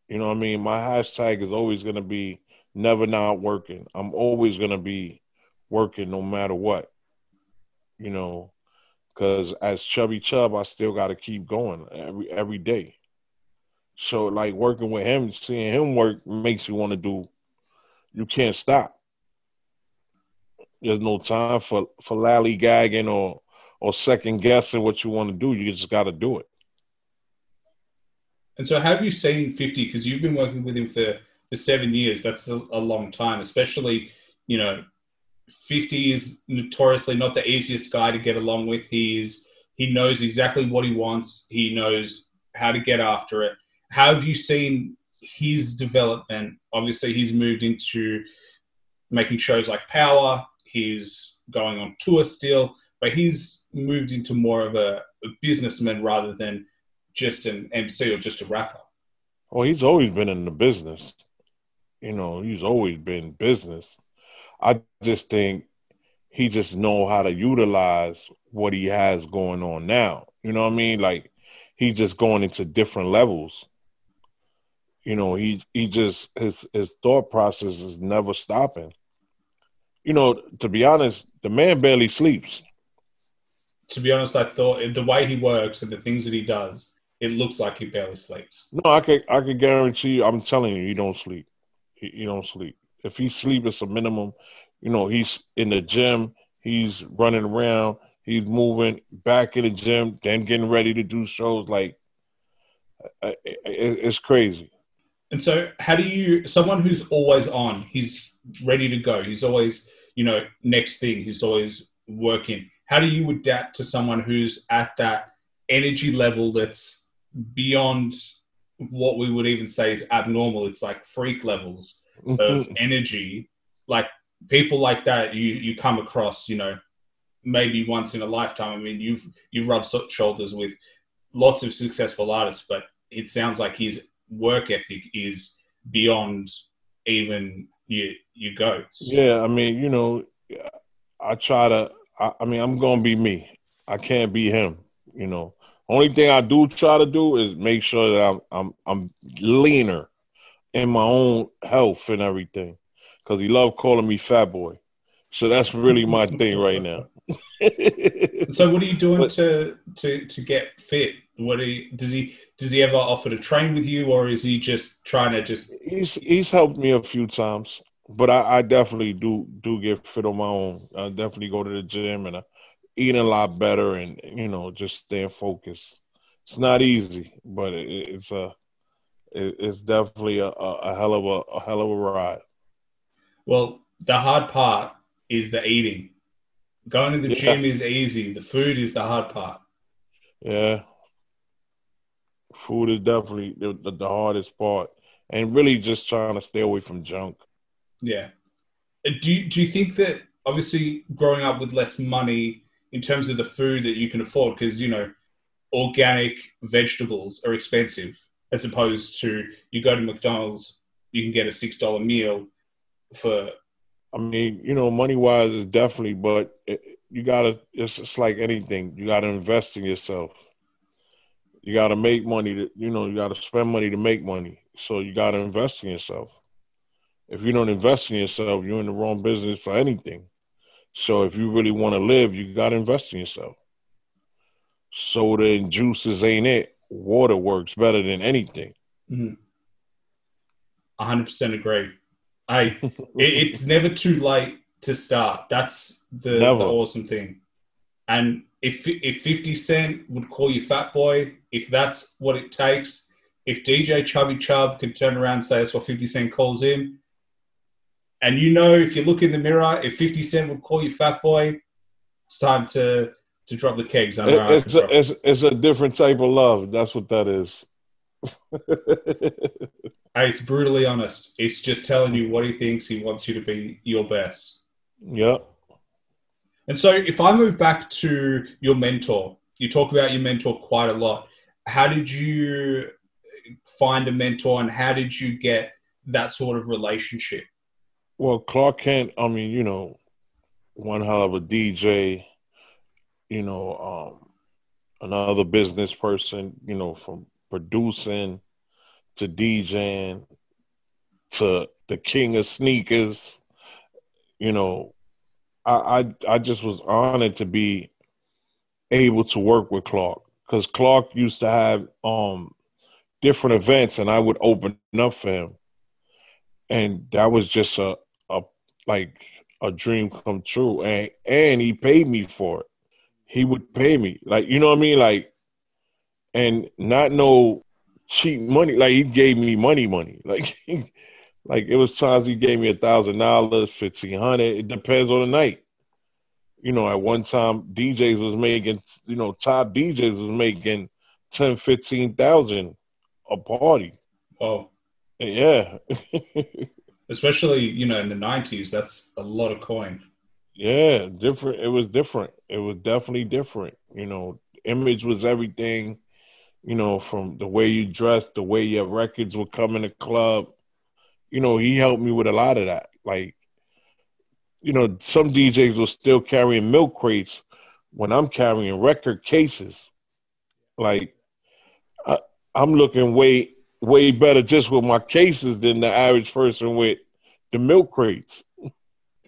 Speaker 2: You know what I mean? My hashtag is always gonna be never not working. I'm always gonna be working no matter what. You know, because as Chubby Chub, I still got to keep going every every day. So like working with him, seeing him work makes you want to do. You can't stop. There's no time for for lollygagging or or second guessing what you want to do. You just got to do it.
Speaker 1: And so, have you seen Fifty? Because you've been working with him for for seven years. That's a, a long time, especially you know 50 is notoriously not the easiest guy to get along with. He is he knows exactly what he wants. He knows how to get after it. How have you seen his development? Obviously, he's moved into making shows like Power. He's going on tour still, but he's moved into more of a, a businessman rather than just an MC or just a rapper.
Speaker 2: Well, he's always been in the business. You know, he's always been business I just think he just know how to utilize what he has going on now. You know what I mean? Like he's just going into different levels. You know, he he just his his thought process is never stopping. You know, to be honest, the man barely sleeps.
Speaker 1: To be honest, I thought the way he works and the things that he does, it looks like he barely sleeps.
Speaker 2: No, I could I could guarantee you. I'm telling you, he don't sleep. He, he don't sleep. If he sleep, it's a minimum. You know, he's in the gym, he's running around, he's moving back in the gym, then getting ready to do shows. Like, it's crazy.
Speaker 1: And so, how do you, someone who's always on, he's ready to go, he's always, you know, next thing, he's always working. How do you adapt to someone who's at that energy level that's beyond what we would even say is abnormal? It's like freak levels. Of mm-hmm. energy, like people like that, you you come across, you know, maybe once in a lifetime. I mean, you've you've rubbed shoulders with lots of successful artists, but it sounds like his work ethic is beyond even your your goats.
Speaker 2: Yeah, I mean, you know, I try to. I, I mean, I'm gonna be me. I can't be him. You know, only thing I do try to do is make sure that I'm I'm I'm leaner in my own health and everything. Because he loved calling me fat boy. So that's really my thing right now.
Speaker 1: so what are you doing but, to to to get fit? What he, does he does he ever offer to train with you, or is he just trying to just?
Speaker 2: He's he's helped me a few times, but I, I definitely do do get fit on my own. I definitely go to the gym, and I, eat a lot better, and you know, just staying focused. It's not easy, but it, it's a it's definitely a, a hell of a, a hell of a ride.
Speaker 1: Well, the hard part is the eating. Going to the yeah. gym is easy. The food is the hard part.
Speaker 2: Yeah, food is definitely the, the, the hardest part, and really just trying to stay away from junk.
Speaker 1: Yeah. Uh, do you, do you think that obviously growing up with less money in terms of the food that you can afford, because you know organic vegetables are expensive as opposed to you go to McDonald's, you can get a six dollar meal for.
Speaker 2: I mean, you know, money wise is definitely, but it, you gotta. It's like anything. You gotta invest in yourself. You gotta make money. To, you know, you gotta spend money to make money. So you gotta invest in yourself. If you don't invest in yourself, you're in the wrong business for anything. So if you really want to live, you gotta invest in yourself. Soda and juices ain't it water works better than anything.
Speaker 1: Mm-hmm. 100% agree. I it, it's never too late to start. That's the, the, awesome thing. And if if 50 Cent would call you fat boy, if that's what it takes, if DJ Chubby Chub could turn around and say that's what 50 Cent calls him, and you know if you look in the mirror, if 50 Cent would call you fat boy, it's time to to drop the kegs.
Speaker 2: It, it's, a, it's, it's a different type of love. That's what that is.
Speaker 1: it's brutally honest. It's just telling you what he thinks. He wants you to be your best.
Speaker 2: Yep.
Speaker 1: And so, if I move back to your mentor, you talk about your mentor quite a lot. How did you find a mentor, and how did you get that sort of relationship?
Speaker 2: Well, Clark Kent. I mean, you know, one hell of a DJ you know, um, another business person, you know, from producing to DJing to the king of sneakers, you know, I, I, I just was honored to be able to work with Clark because Clark used to have um different events and I would open up for him. And that was just a, a like a dream come true. And and he paid me for it he would pay me. Like, you know what I mean? Like, and not no cheap money. Like he gave me money, money. Like, like it was times he gave me a thousand dollars, fifteen hundred. It depends on the night. You know, at one time DJs was making, you know, top DJs was making ten, fifteen thousand a party.
Speaker 1: Oh,
Speaker 2: yeah.
Speaker 1: Especially, you know, in the nineties, that's a lot of coin.
Speaker 2: Yeah, different. It was different. It was definitely different. You know, image was everything. You know, from the way you dressed, the way your records would come in the club. You know, he helped me with a lot of that. Like, you know, some DJs were still carrying milk crates when I'm carrying record cases. Like, I, I'm looking way way better just with my cases than the average person with the milk crates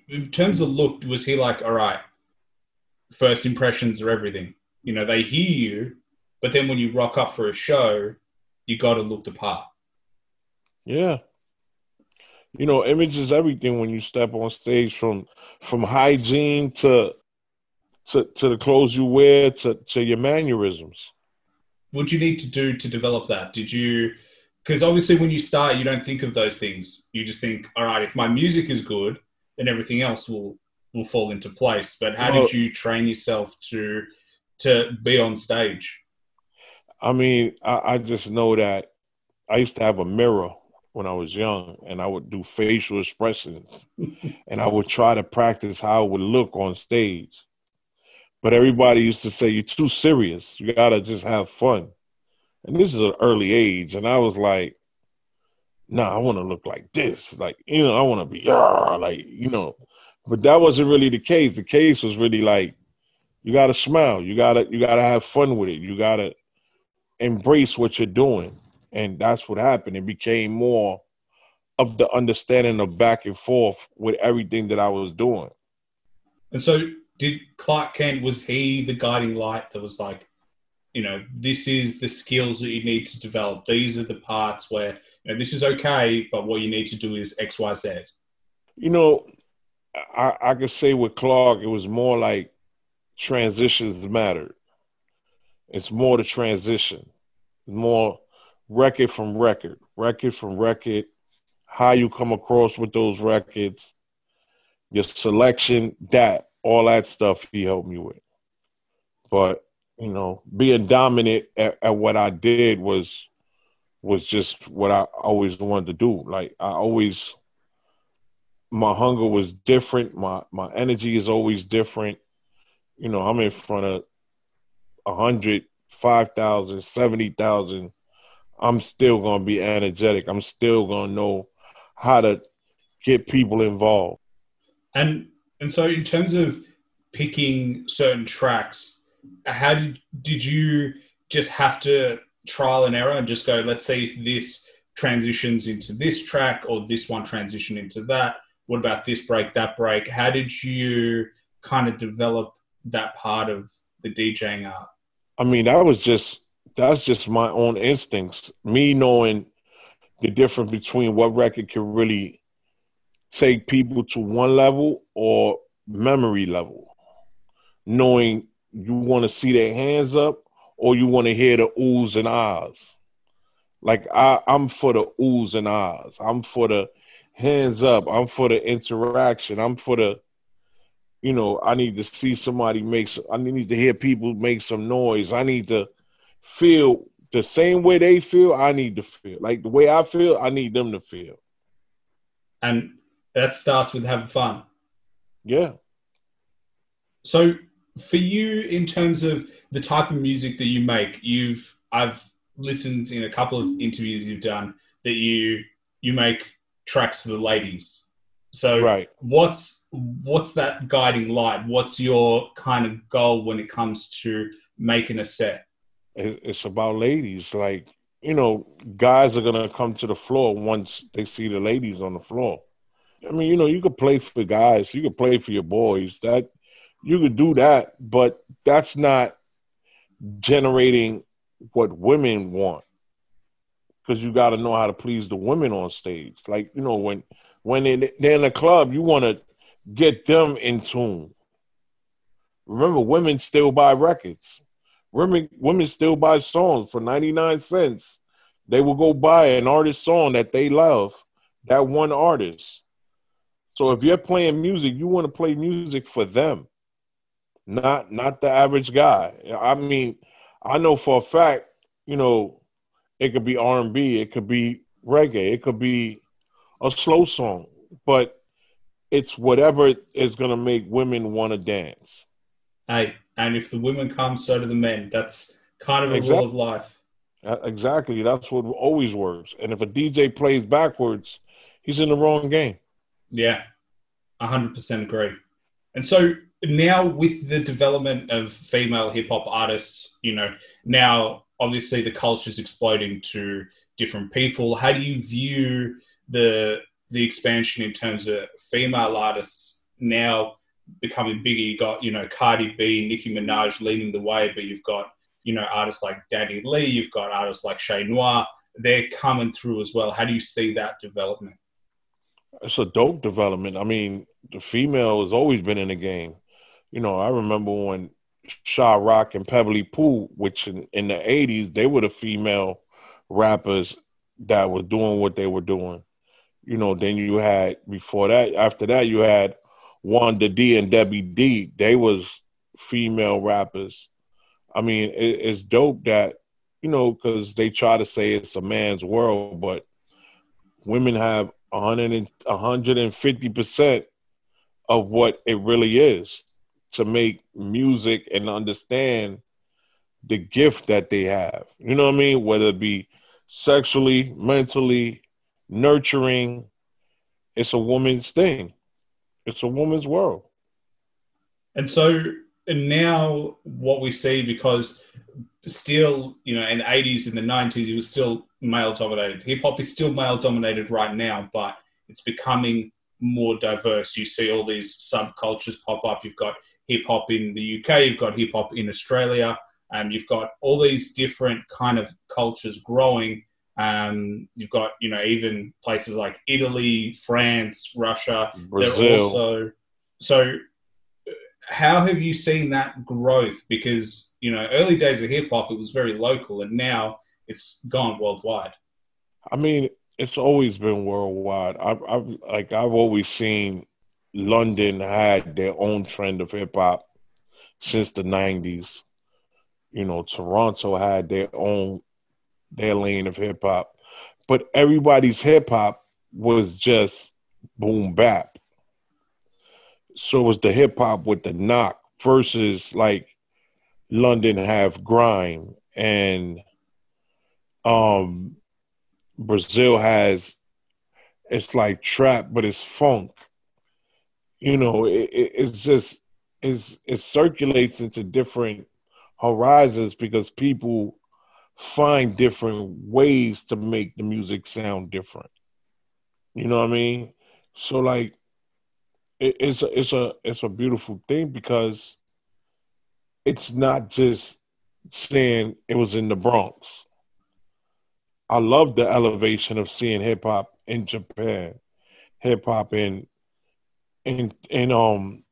Speaker 1: in terms of look, was he like, all right, first impressions are everything? You know, they hear you, but then when you rock up for a show, you got to look the part.
Speaker 2: Yeah. You know, image is everything when you step on stage from from hygiene to to to the clothes you wear to to your mannerisms.
Speaker 1: What do you need to do to develop that? Did you because obviously when you start you don't think of those things. You just think, all right, if my music is good, then everything else will will fall into place. But how well, did you train yourself to to be on stage?
Speaker 2: I mean, I, I just know that I used to have a mirror when I was young, and I would do facial expressions, and I would try to practice how it would look on stage. But everybody used to say, "You're too serious. You gotta just have fun." And this is an early age, and I was like, nah, I want to look like this. Like, you know, I want to be, like, you know. But that wasn't really the case. The case was really like, you got to smile. You got to, you got to have fun with it. You got to embrace what you're doing. And that's what happened. It became more of the understanding of back and forth with everything that I was doing.
Speaker 1: And so, did Clark Kent, was he the guiding light that was like, you know, this is the skills that you need to develop. These are the parts where you know, this is okay, but what you need to do is X, Y, Z.
Speaker 2: You know, I, I could say with Clark, it was more like transitions mattered. It's more the transition, more record from record, record from record, how you come across with those records, your selection, that, all that stuff he helped me with. But, you know, being dominant at, at what I did was was just what I always wanted to do. Like I always my hunger was different, my my energy is always different. You know, I'm in front of a hundred, five thousand, seventy thousand. I'm still gonna be energetic. I'm still gonna know how to get people involved.
Speaker 1: And and so in terms of picking certain tracks, how did did you just have to trial and error and just go, let's see if this transitions into this track or this one transition into that. What about this break, that break? How did you kind of develop that part of the DJing art?
Speaker 2: I mean, that was just that's just my own instincts. Me knowing the difference between what record can really take people to one level or memory level. Knowing you want to see their hands up or you want to hear the oohs and ahs. Like I, I'm for the oohs and ahs. I'm for the hands up. I'm for the interaction. I'm for the, you know, I need to see somebody make. Some, I need to hear people make some noise. I need to feel the same way they feel. I need to feel like the way I feel. I need them to feel.
Speaker 1: And that starts with having fun.
Speaker 2: Yeah.
Speaker 1: So for you, in terms of the type of music that you make, you've I've listened in a couple of interviews you've done that you you make tracks for the ladies. So
Speaker 2: right.
Speaker 1: what's what's that guiding light? What's your kind of goal when it comes to making a set?
Speaker 2: It's about ladies. Like you know, guys are gonna come to the floor once they see the ladies on the floor. I mean, you know, you could play for guys, you could play for your boys. That you could do that, but that's not generating what women want because you got to know how to please the women on stage. Like you know, when when they, they're in a club, you want to get them in tune. Remember, women still buy records. Women women still buy songs for ninety nine cents. They will go buy an artist song that they love, that one artist. So if you're playing music, you want to play music for them not not the average guy. I mean, I know for a fact, you know, it could be R and B, it could be reggae, it could be a slow song, but it's whatever is going to make women want to dance.
Speaker 1: Hey, and if the women come, so do the men. That's kind of a exactly. rule of life.
Speaker 2: Uh, exactly. That's what always works. And if a DJ plays backwards, he's in the wrong game.
Speaker 1: Yeah, 100% agree. And so now with the development of female hip hop artists, you know, now obviously the culture is exploding to different people. How do you view the the expansion in terms of female artists now becoming bigger? You got you know Cardi B, Nicki Minaj leading the way, but you've got you know artists like DaniLeigh, you've got artists like Shay Noir. They're coming through as well. How do you see that development?
Speaker 2: It's a dope development. I mean, the female has always been in the game you know, I remember when Sha Rock and Pebblee Poo, which in, in the 80s, they were the female rappers that was doing what they were doing. You know, then you had, before that, after that, you had Wanda D and Debbie D. They was female rappers. I mean, it, it's dope that, you know, because they try to say it's a man's world, but women have 100 150% of what it really is to make music and understand the gift that they have. You know what I mean? Whether it be sexually, mentally, nurturing, it's a woman's thing. It's a woman's world.
Speaker 1: And so and now what we see because still, you know, in the 80s and the 90s, it was still male dominated. Hip hop is still male dominated right now, but it's becoming more diverse. You see all these subcultures pop up. You've got hip hop in the UK, you've got hip hop in Australia, and um, you've got all these different kind of cultures growing. Um, you've got you know even places like Italy, France, Russia.
Speaker 2: Brazil.
Speaker 1: They're also so. how have you seen that growth? Because you know, early days of hip hop, it was very local, and now it's gone worldwide.
Speaker 2: I mean, it's always been worldwide. I've, I've like I've always seen London had their own trend of hip hop since the '90s. You know, Toronto had their own their lane of hip hop, but everybody's hip hop was just boom bap. So it was the hip hop with the knock versus like London have grime and um Brazil has it's like trap but it's funk. You know, it, it, it's just it's, it circulates into different horizons because people find different ways to make the music sound different. You know what I mean? So like it, it's a it's a it's a beautiful thing because it's not just saying it was in the Bronx. I love the elevation of seeing hip hop in Japan, hip hop in in in um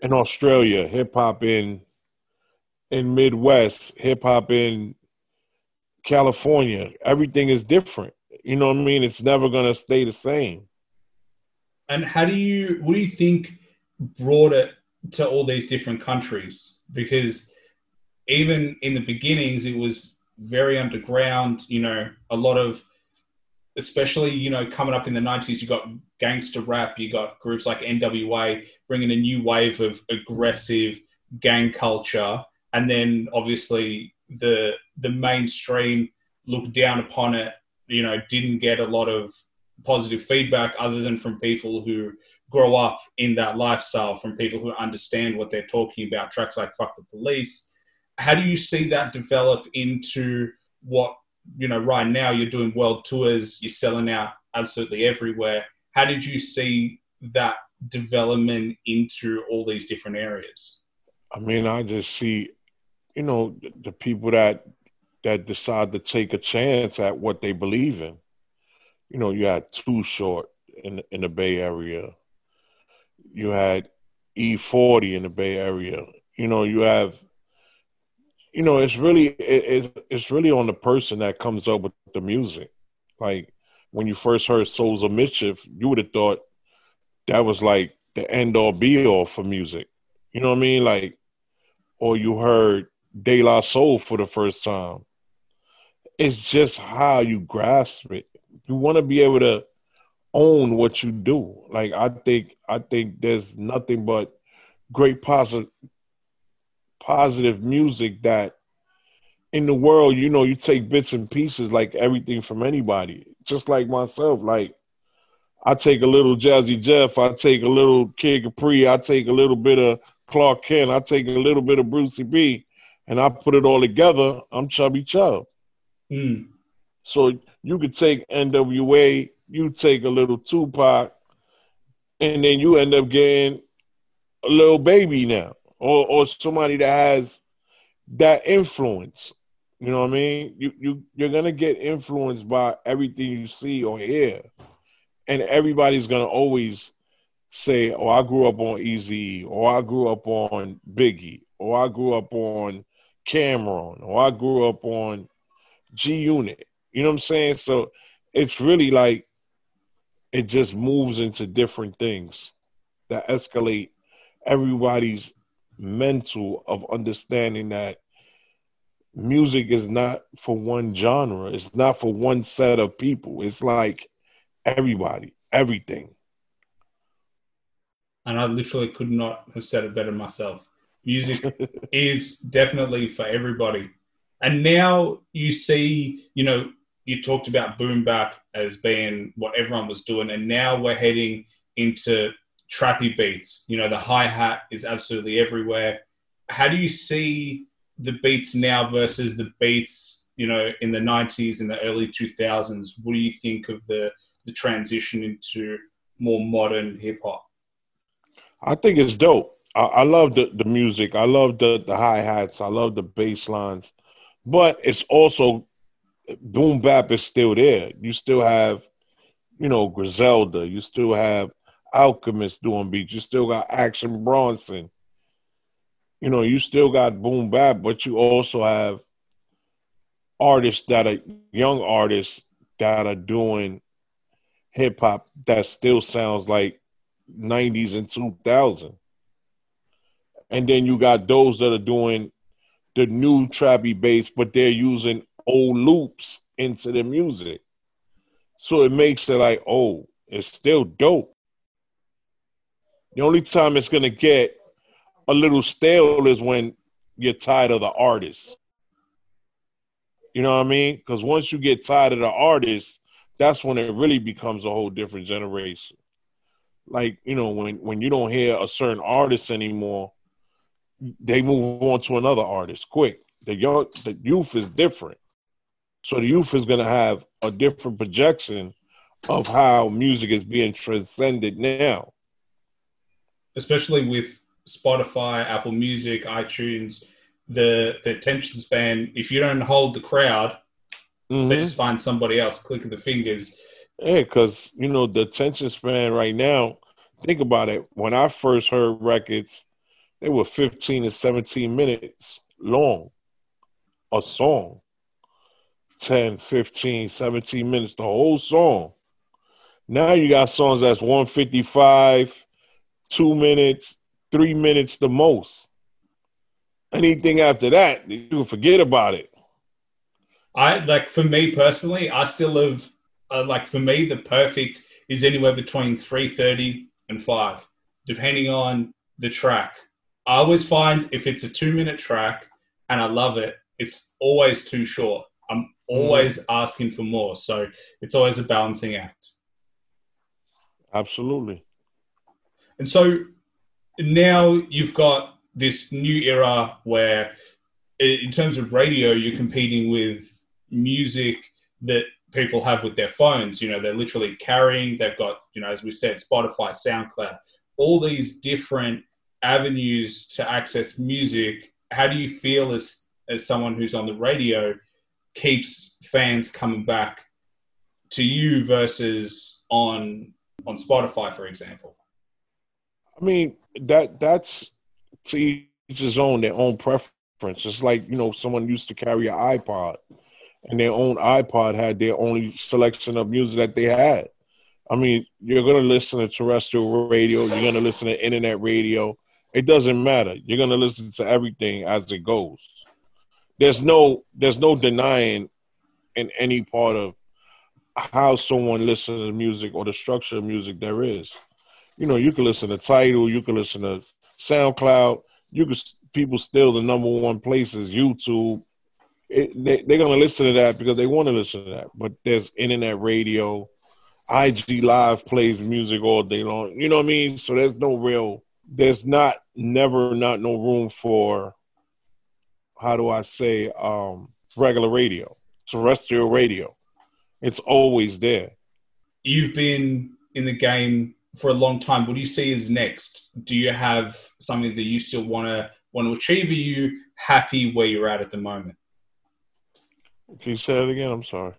Speaker 2: in Australia, hip hop in in Midwest, hip hop in California. Everything is different. You know what I mean? It's never gonna stay the same.
Speaker 1: And how do you what do you think brought it to all these different countries? Because even in the beginnings it was very underground, you know, a lot of especially, you know, coming up in the 90s, you got gangster rap, you got groups like NWA bringing a new wave of aggressive gang culture. And then obviously the the mainstream looked down upon it, you know, didn't get a lot of positive feedback other than from people who grow up in that lifestyle, from people who understand what they're talking about, tracks like Fuck the Police. How do you see that develop into what, you know, right now you're doing world tours, you're selling out absolutely everywhere. How did you see that development into all these different areas?
Speaker 2: I mean, I just see you know, the people that that decide to take a chance at what they believe in. You know, you had Too Short in in the Bay Area. You had E40 in the Bay Area. You know, you have you know, it's really it, it's really on the person that comes up with the music. Like when you first heard Souls of Mischief, you would have thought that was like the end all be all for music. You know what I mean? Like, or you heard De La Soul for the first time. It's just how you grasp it. You want to be able to own what you do. Like I think I think there's nothing but great positive positive music that in the world, you know, you take bits and pieces like everything from anybody. Just like myself, like I take a little Jazzy Jeff, I take a little Kid Capri, I take a little bit of Clark Kent, I take a little bit of Brucie B, and I put it all together, I'm Chubby Chub.
Speaker 1: Mm.
Speaker 2: So you could take NWA, you take a little Tupac, and then you end up getting a Lil Baby now, or or somebody that has that influence. You know what I mean? You you you're gonna get influenced by everything you see or hear, and everybody's gonna always say, "Oh, I grew up on Eazy, or I grew up on Biggie, or I grew up on Cam'ron, or I grew up on G Unit. You know what I'm saying? So it's really like it just moves into different things that escalate everybody's mental of understanding that music is not for one genre. It's not for one set of people. It's like everybody, everything.
Speaker 1: And I literally could not have said it better myself. Music is definitely for everybody. And now you see, you know, you talked about boom bap as being what everyone was doing, and now we're heading into trappy beats. You know, the hi hat is absolutely everywhere. How do you see the beats now versus the beats, you know, in the '90s and the early 2000s? What do you think of the the transition into more modern hip hop?
Speaker 2: I think it's dope. I, I love the, the music. I love the, the hi hats. I love the bass lines. But it's also boom bap is still there. You still have, you know, Griselda. You still have Alchemist doing beats. You still got Action Bronson. You know, you still got boom bap, but you also have artists that are young artists that are doing hip hop that still sounds like 90s and 2000. And then you got those that are doing the new trappy bass, but they're using old loops into the music. So it makes it like, oh, it's still dope. The only time it's gonna get a little stale is when you're tired of the artist. You know what I mean? Because once you get tired of the artist, that's when it really becomes a whole different generation. Like, you know, when when you don't hear a certain artist anymore, they move on to another artist quick. The young the youth is different. So the youth is gonna have a different projection of how music is being transcended now.
Speaker 1: Especially with Spotify, Apple Music, iTunes, the the attention span. If you don't hold the crowd, mm-hmm. they just find somebody else clicking the fingers.
Speaker 2: Yeah, because you know the attention span right now. Think about it. When I first heard records, they were fifteen to seventeen minutes long, a song. 10, 15, 17 minutes, the whole song. Now you got songs that's 155, two minutes, three minutes the most. Anything after that, you forget about it.
Speaker 1: I like for me personally, I still have uh, like for me the perfect is anywhere between three thirty and five, depending on the track. I always find if it's a two minute track and I love it, it's always too short. I'm always mm. asking for more, so it's always a balancing act.
Speaker 2: Absolutely.
Speaker 1: And so now you've got this new era where, in terms of radio, you're competing with music that people have with their phones. You know, they're literally carrying, they've got, you know, as we said, Spotify, SoundCloud, all these different avenues to access music. How do you feel as, as someone who's on the radio keeps fans coming back to you versus on on Spotify, for example?
Speaker 2: I mean, that that's to each his own, their own preference. It's like, you know, someone used to carry an iPod and their own iPod had their only selection of music that they had. I mean, you're going to listen to terrestrial radio, you're going to listen to internet radio. It doesn't matter. You're going to listen to everything as it goes. There's no there's no denying in any part of how someone listens to music or the structure of music there is. You know, you can listen to Tidal, you can listen to SoundCloud, you can people still the number one places YouTube, it, they, they're to listen to that because they want to listen to that. But there's internet radio, IG Live plays music all day long. You know what I mean? So there's no real, there's not, never, not no room for, how do I say, um, regular radio, terrestrial radio. It's always there.
Speaker 1: You've been in the game for a long time. What do you see as next? Do you have something that you still want to want to achieve? Are you happy where you're at at the moment?
Speaker 2: Can you say it again? I'm sorry.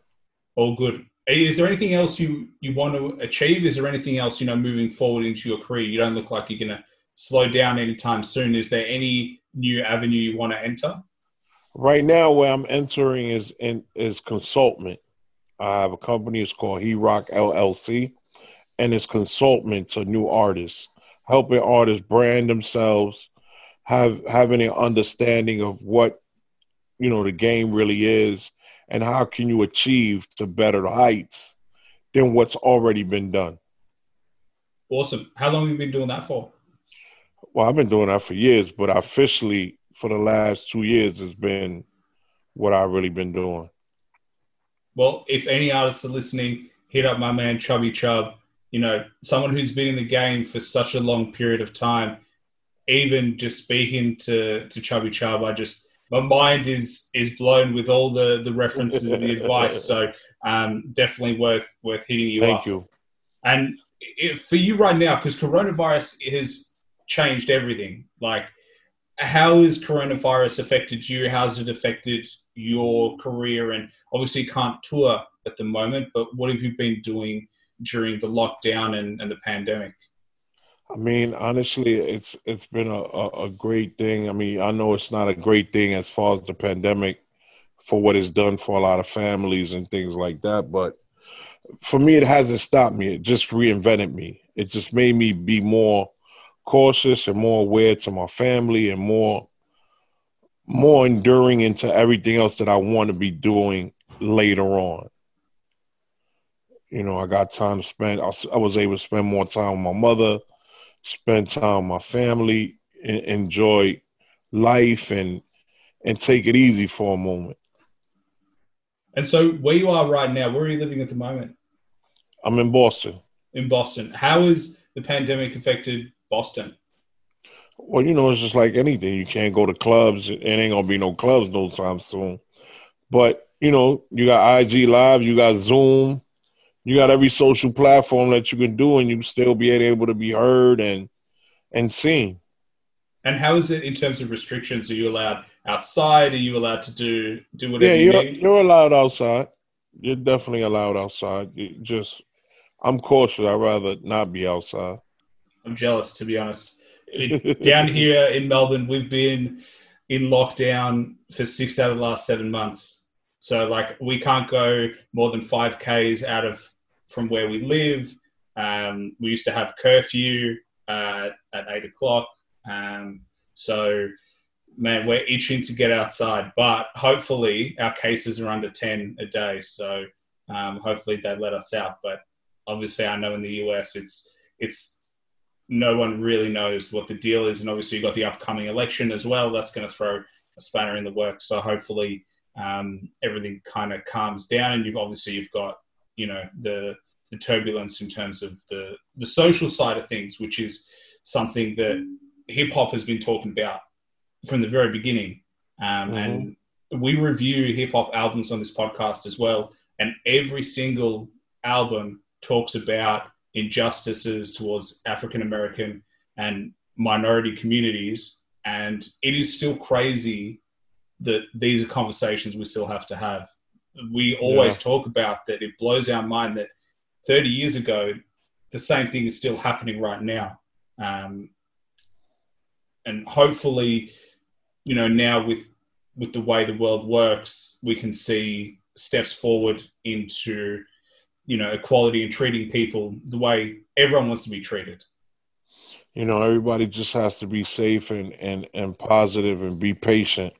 Speaker 1: All good. Is there anything else you, you want to achieve? Is there anything else, you know, moving forward into your career? You don't look like you're going to slow down anytime soon. Is there any new avenue you want to enter?
Speaker 2: Right now, where I'm entering is in is consultant. I have a company. It's called He Rock LLC, and it's consultant to new artists, helping artists brand themselves, have having an understanding of what you know the game really is, and how can you achieve to better heights than what's already been done.
Speaker 1: Awesome. How long have you been doing that for?
Speaker 2: Well, I've been doing that for years, but officially for the last two years has been what I've really been doing.
Speaker 1: Well, if any artists are listening, hit up my man Chubby Chub. You know, someone who's been in the game for such a long period of time. Even just speaking to to Chubby Chub, I just my mind is is blown with all the the references the advice. So um, definitely worth worth hitting you
Speaker 2: Thank
Speaker 1: up.
Speaker 2: you.
Speaker 1: And it, for you right now, because coronavirus has changed everything. Like, how has coronavirus affected you? How's it affected your career? And obviously, you can't tour at the moment, but what have you been doing during the lockdown and, and the pandemic?
Speaker 2: I mean, honestly, it's it's been a, a, a, great thing. I mean, I know it's not a great thing as far as the pandemic for what it's done for a lot of families and things like that, but for me, it hasn't stopped me. It just reinvented me. It just made me be more cautious and more aware to my family and more more enduring into everything else that I want to be doing later on. You know, I got time to spend. I was able to spend more time with my mother spend time with my family, enjoy life, and and take it easy for a moment.
Speaker 1: And so, where you are right now, where are you living at the moment?
Speaker 2: I'm in Boston.
Speaker 1: In Boston, how has the pandemic affected Boston?
Speaker 2: Well, you know, it's just like anything. You can't go to clubs. It ain't gonna be no clubs no time soon. But you know, you got IG Live, you got Zoom, you got every social platform that you can do, and you still be able to be heard and and seen.
Speaker 1: And how is it in terms of restrictions? Are you allowed outside? Are you allowed to do do whatever
Speaker 2: yeah,
Speaker 1: you
Speaker 2: you're,
Speaker 1: need?
Speaker 2: You're allowed outside. You're definitely allowed outside. You just, I'm cautious. I'd rather not be outside.
Speaker 1: I'm jealous, to be honest. Down here in Melbourne, we've been in lockdown for six out of the last seven months. So, like, we can't go more than five k's out of from where we live. Um, we used to have curfew uh, at eight o'clock. Um, so, man, we're itching to get outside, but hopefully our cases are under 10 a day. So, um, hopefully they let us out. But obviously, I know in the US, it's, it's, no one really knows what the deal is. And obviously, you've got the upcoming election as well. That's going to throw a spanner in the works. So, hopefully, um, everything kind of calms down. And you've obviously, you've got you know the the turbulence in terms of the the social side of things, which is something that hip hop has been talking about from the very beginning. Um, mm-hmm. And we review hip hop albums on this podcast as well, and every single album talks about injustices towards African American and minority communities. And it is still crazy that these are conversations we still have to have we always yeah. talk about that it blows our mind that 30 years ago the same thing is still happening right now. Um, and hopefully you know now with with the way the world works we can see steps forward into you know equality and treating people the way everyone wants to be treated.
Speaker 2: You know everybody just has to be safe and and and positive and be patient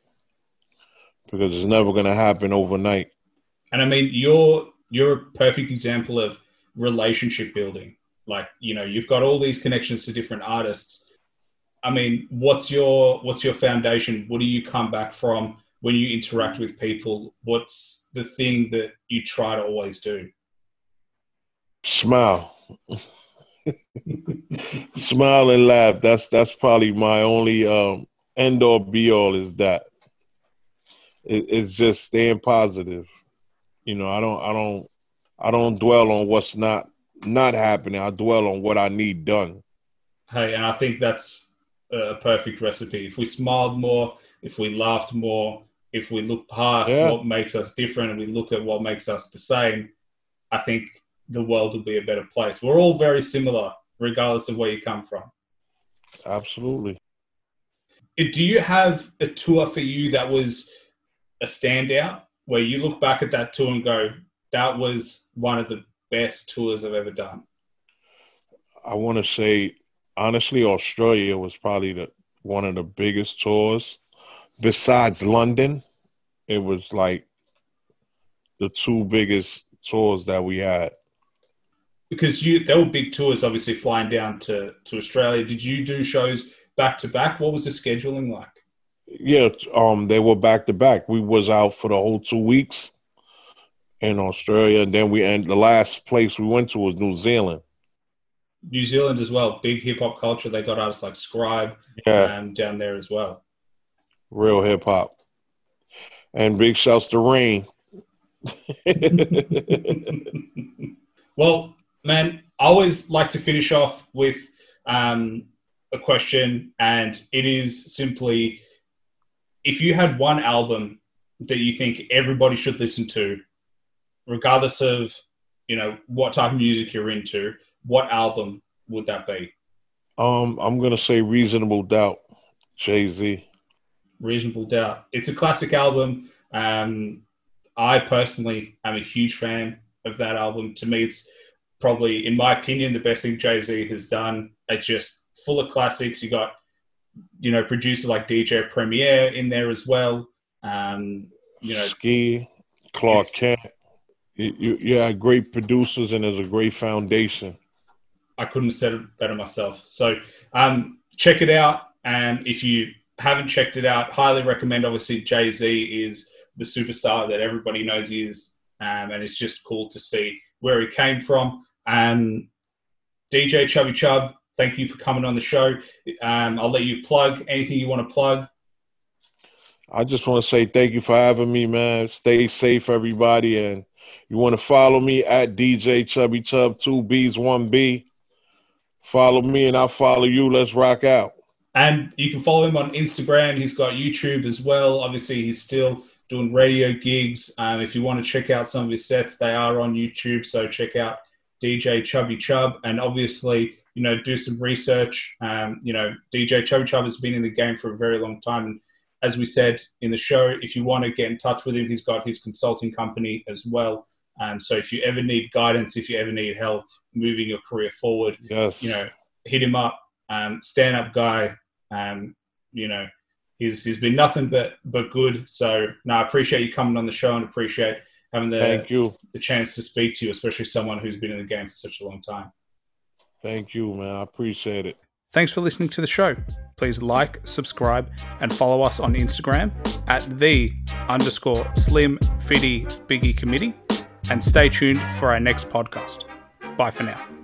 Speaker 2: because it's never going to happen overnight
Speaker 1: and I mean, you're you're a perfect example of relationship building. Like, you know, you've got all these connections to different artists. I mean, what's your what's your foundation? What do you come back from when you interact with people? What's the thing that you try to always do?
Speaker 2: Smile. Smile and laugh. That's that's probably my only um, end all be all is that. It, it's just staying positive you know, I don't, I don't, I don't dwell on what's not not happening. I dwell on what I need done.
Speaker 1: Hey, and I think that's a perfect recipe. If we smiled more, if we laughed more, if we look past yeah. what makes us different and we look at what makes us the same, I think the world will be a better place. We're all very similar, regardless of where you come from.
Speaker 2: Absolutely.
Speaker 1: Do you have a tour for you that was a standout? Where you look back at that tour and go, that was one of the best tours I've ever done?
Speaker 2: I want to say, honestly, Australia was probably the one of the biggest tours. Besides London, it was like the two biggest tours that we had.
Speaker 1: Because you, there were big tours, obviously flying down to to Australia. Did you do shows back to back? What was the scheduling like?
Speaker 2: Yeah, um, they were back to back. We was out for the whole two weeks in Australia, and then we and the last place we went to was New Zealand.
Speaker 1: New Zealand as well, big hip hop culture. They got artists like Scribe yeah. um, down there as well.
Speaker 2: Real hip hop, and big shouts to Rain.
Speaker 1: well, man, I always like to finish off with um, a question, and it is simply if you had one album that you think everybody should listen to, regardless of you know what type of music you're into, what album would that be?
Speaker 2: Um, I'm gonna say Reasonable Doubt, Jay Z.
Speaker 1: Reasonable Doubt. It's a classic album. Um, I personally am a huge fan of that album. To me, it's probably, in my opinion, the best thing Jay Z has done. It's just full of classics. You got, you know, producers like DJ Premier in there as well. Um, you know,
Speaker 2: Ski, Clark Kent. You, you, you had great producers, and there's a great foundation.
Speaker 1: I couldn't have said it better myself. So um, check it out. And if you haven't checked it out, highly recommend. Obviously, Jay Z is the superstar that everybody knows he is, um, and it's just cool to see where he came from. Um, DJ Chubby Chub, thank you for coming on the show. Um, I'll let you plug anything you want to plug.
Speaker 2: I just want to say thank you for having me, man. Stay safe, everybody, and you want to follow me at DJ Chubby Chub, two B's, one B. Follow me and I'll follow you. Let's rock out.
Speaker 1: And you can follow him on Instagram. He's got YouTube as well. Obviously, he's still doing radio gigs. Um, if you want to check out some of his sets, they are on YouTube. So check out DJ Chubby Chub. And obviously, you know, do some research. Um, you know, DJ Chubby Chub has been in the game for a very long time. And as we said in the show, if you want to get in touch with him, he's got his consulting company as well. Um, so if you ever need guidance, if you ever need help moving your career forward,
Speaker 2: yes.
Speaker 1: you know, hit him up. Um, stand up guy. Um, you know, he's he's been nothing but but good. So no, I appreciate you coming on the show and appreciate having the
Speaker 2: Thank you.
Speaker 1: the chance to speak to you, especially someone who's been in the game for such a long time.
Speaker 2: Thank you, man. I appreciate it.
Speaker 1: Thanks for listening to the show. Please like, subscribe, and follow us on Instagram at the underscore slim fitty biggie committee and stay tuned for our next podcast. Bye for now.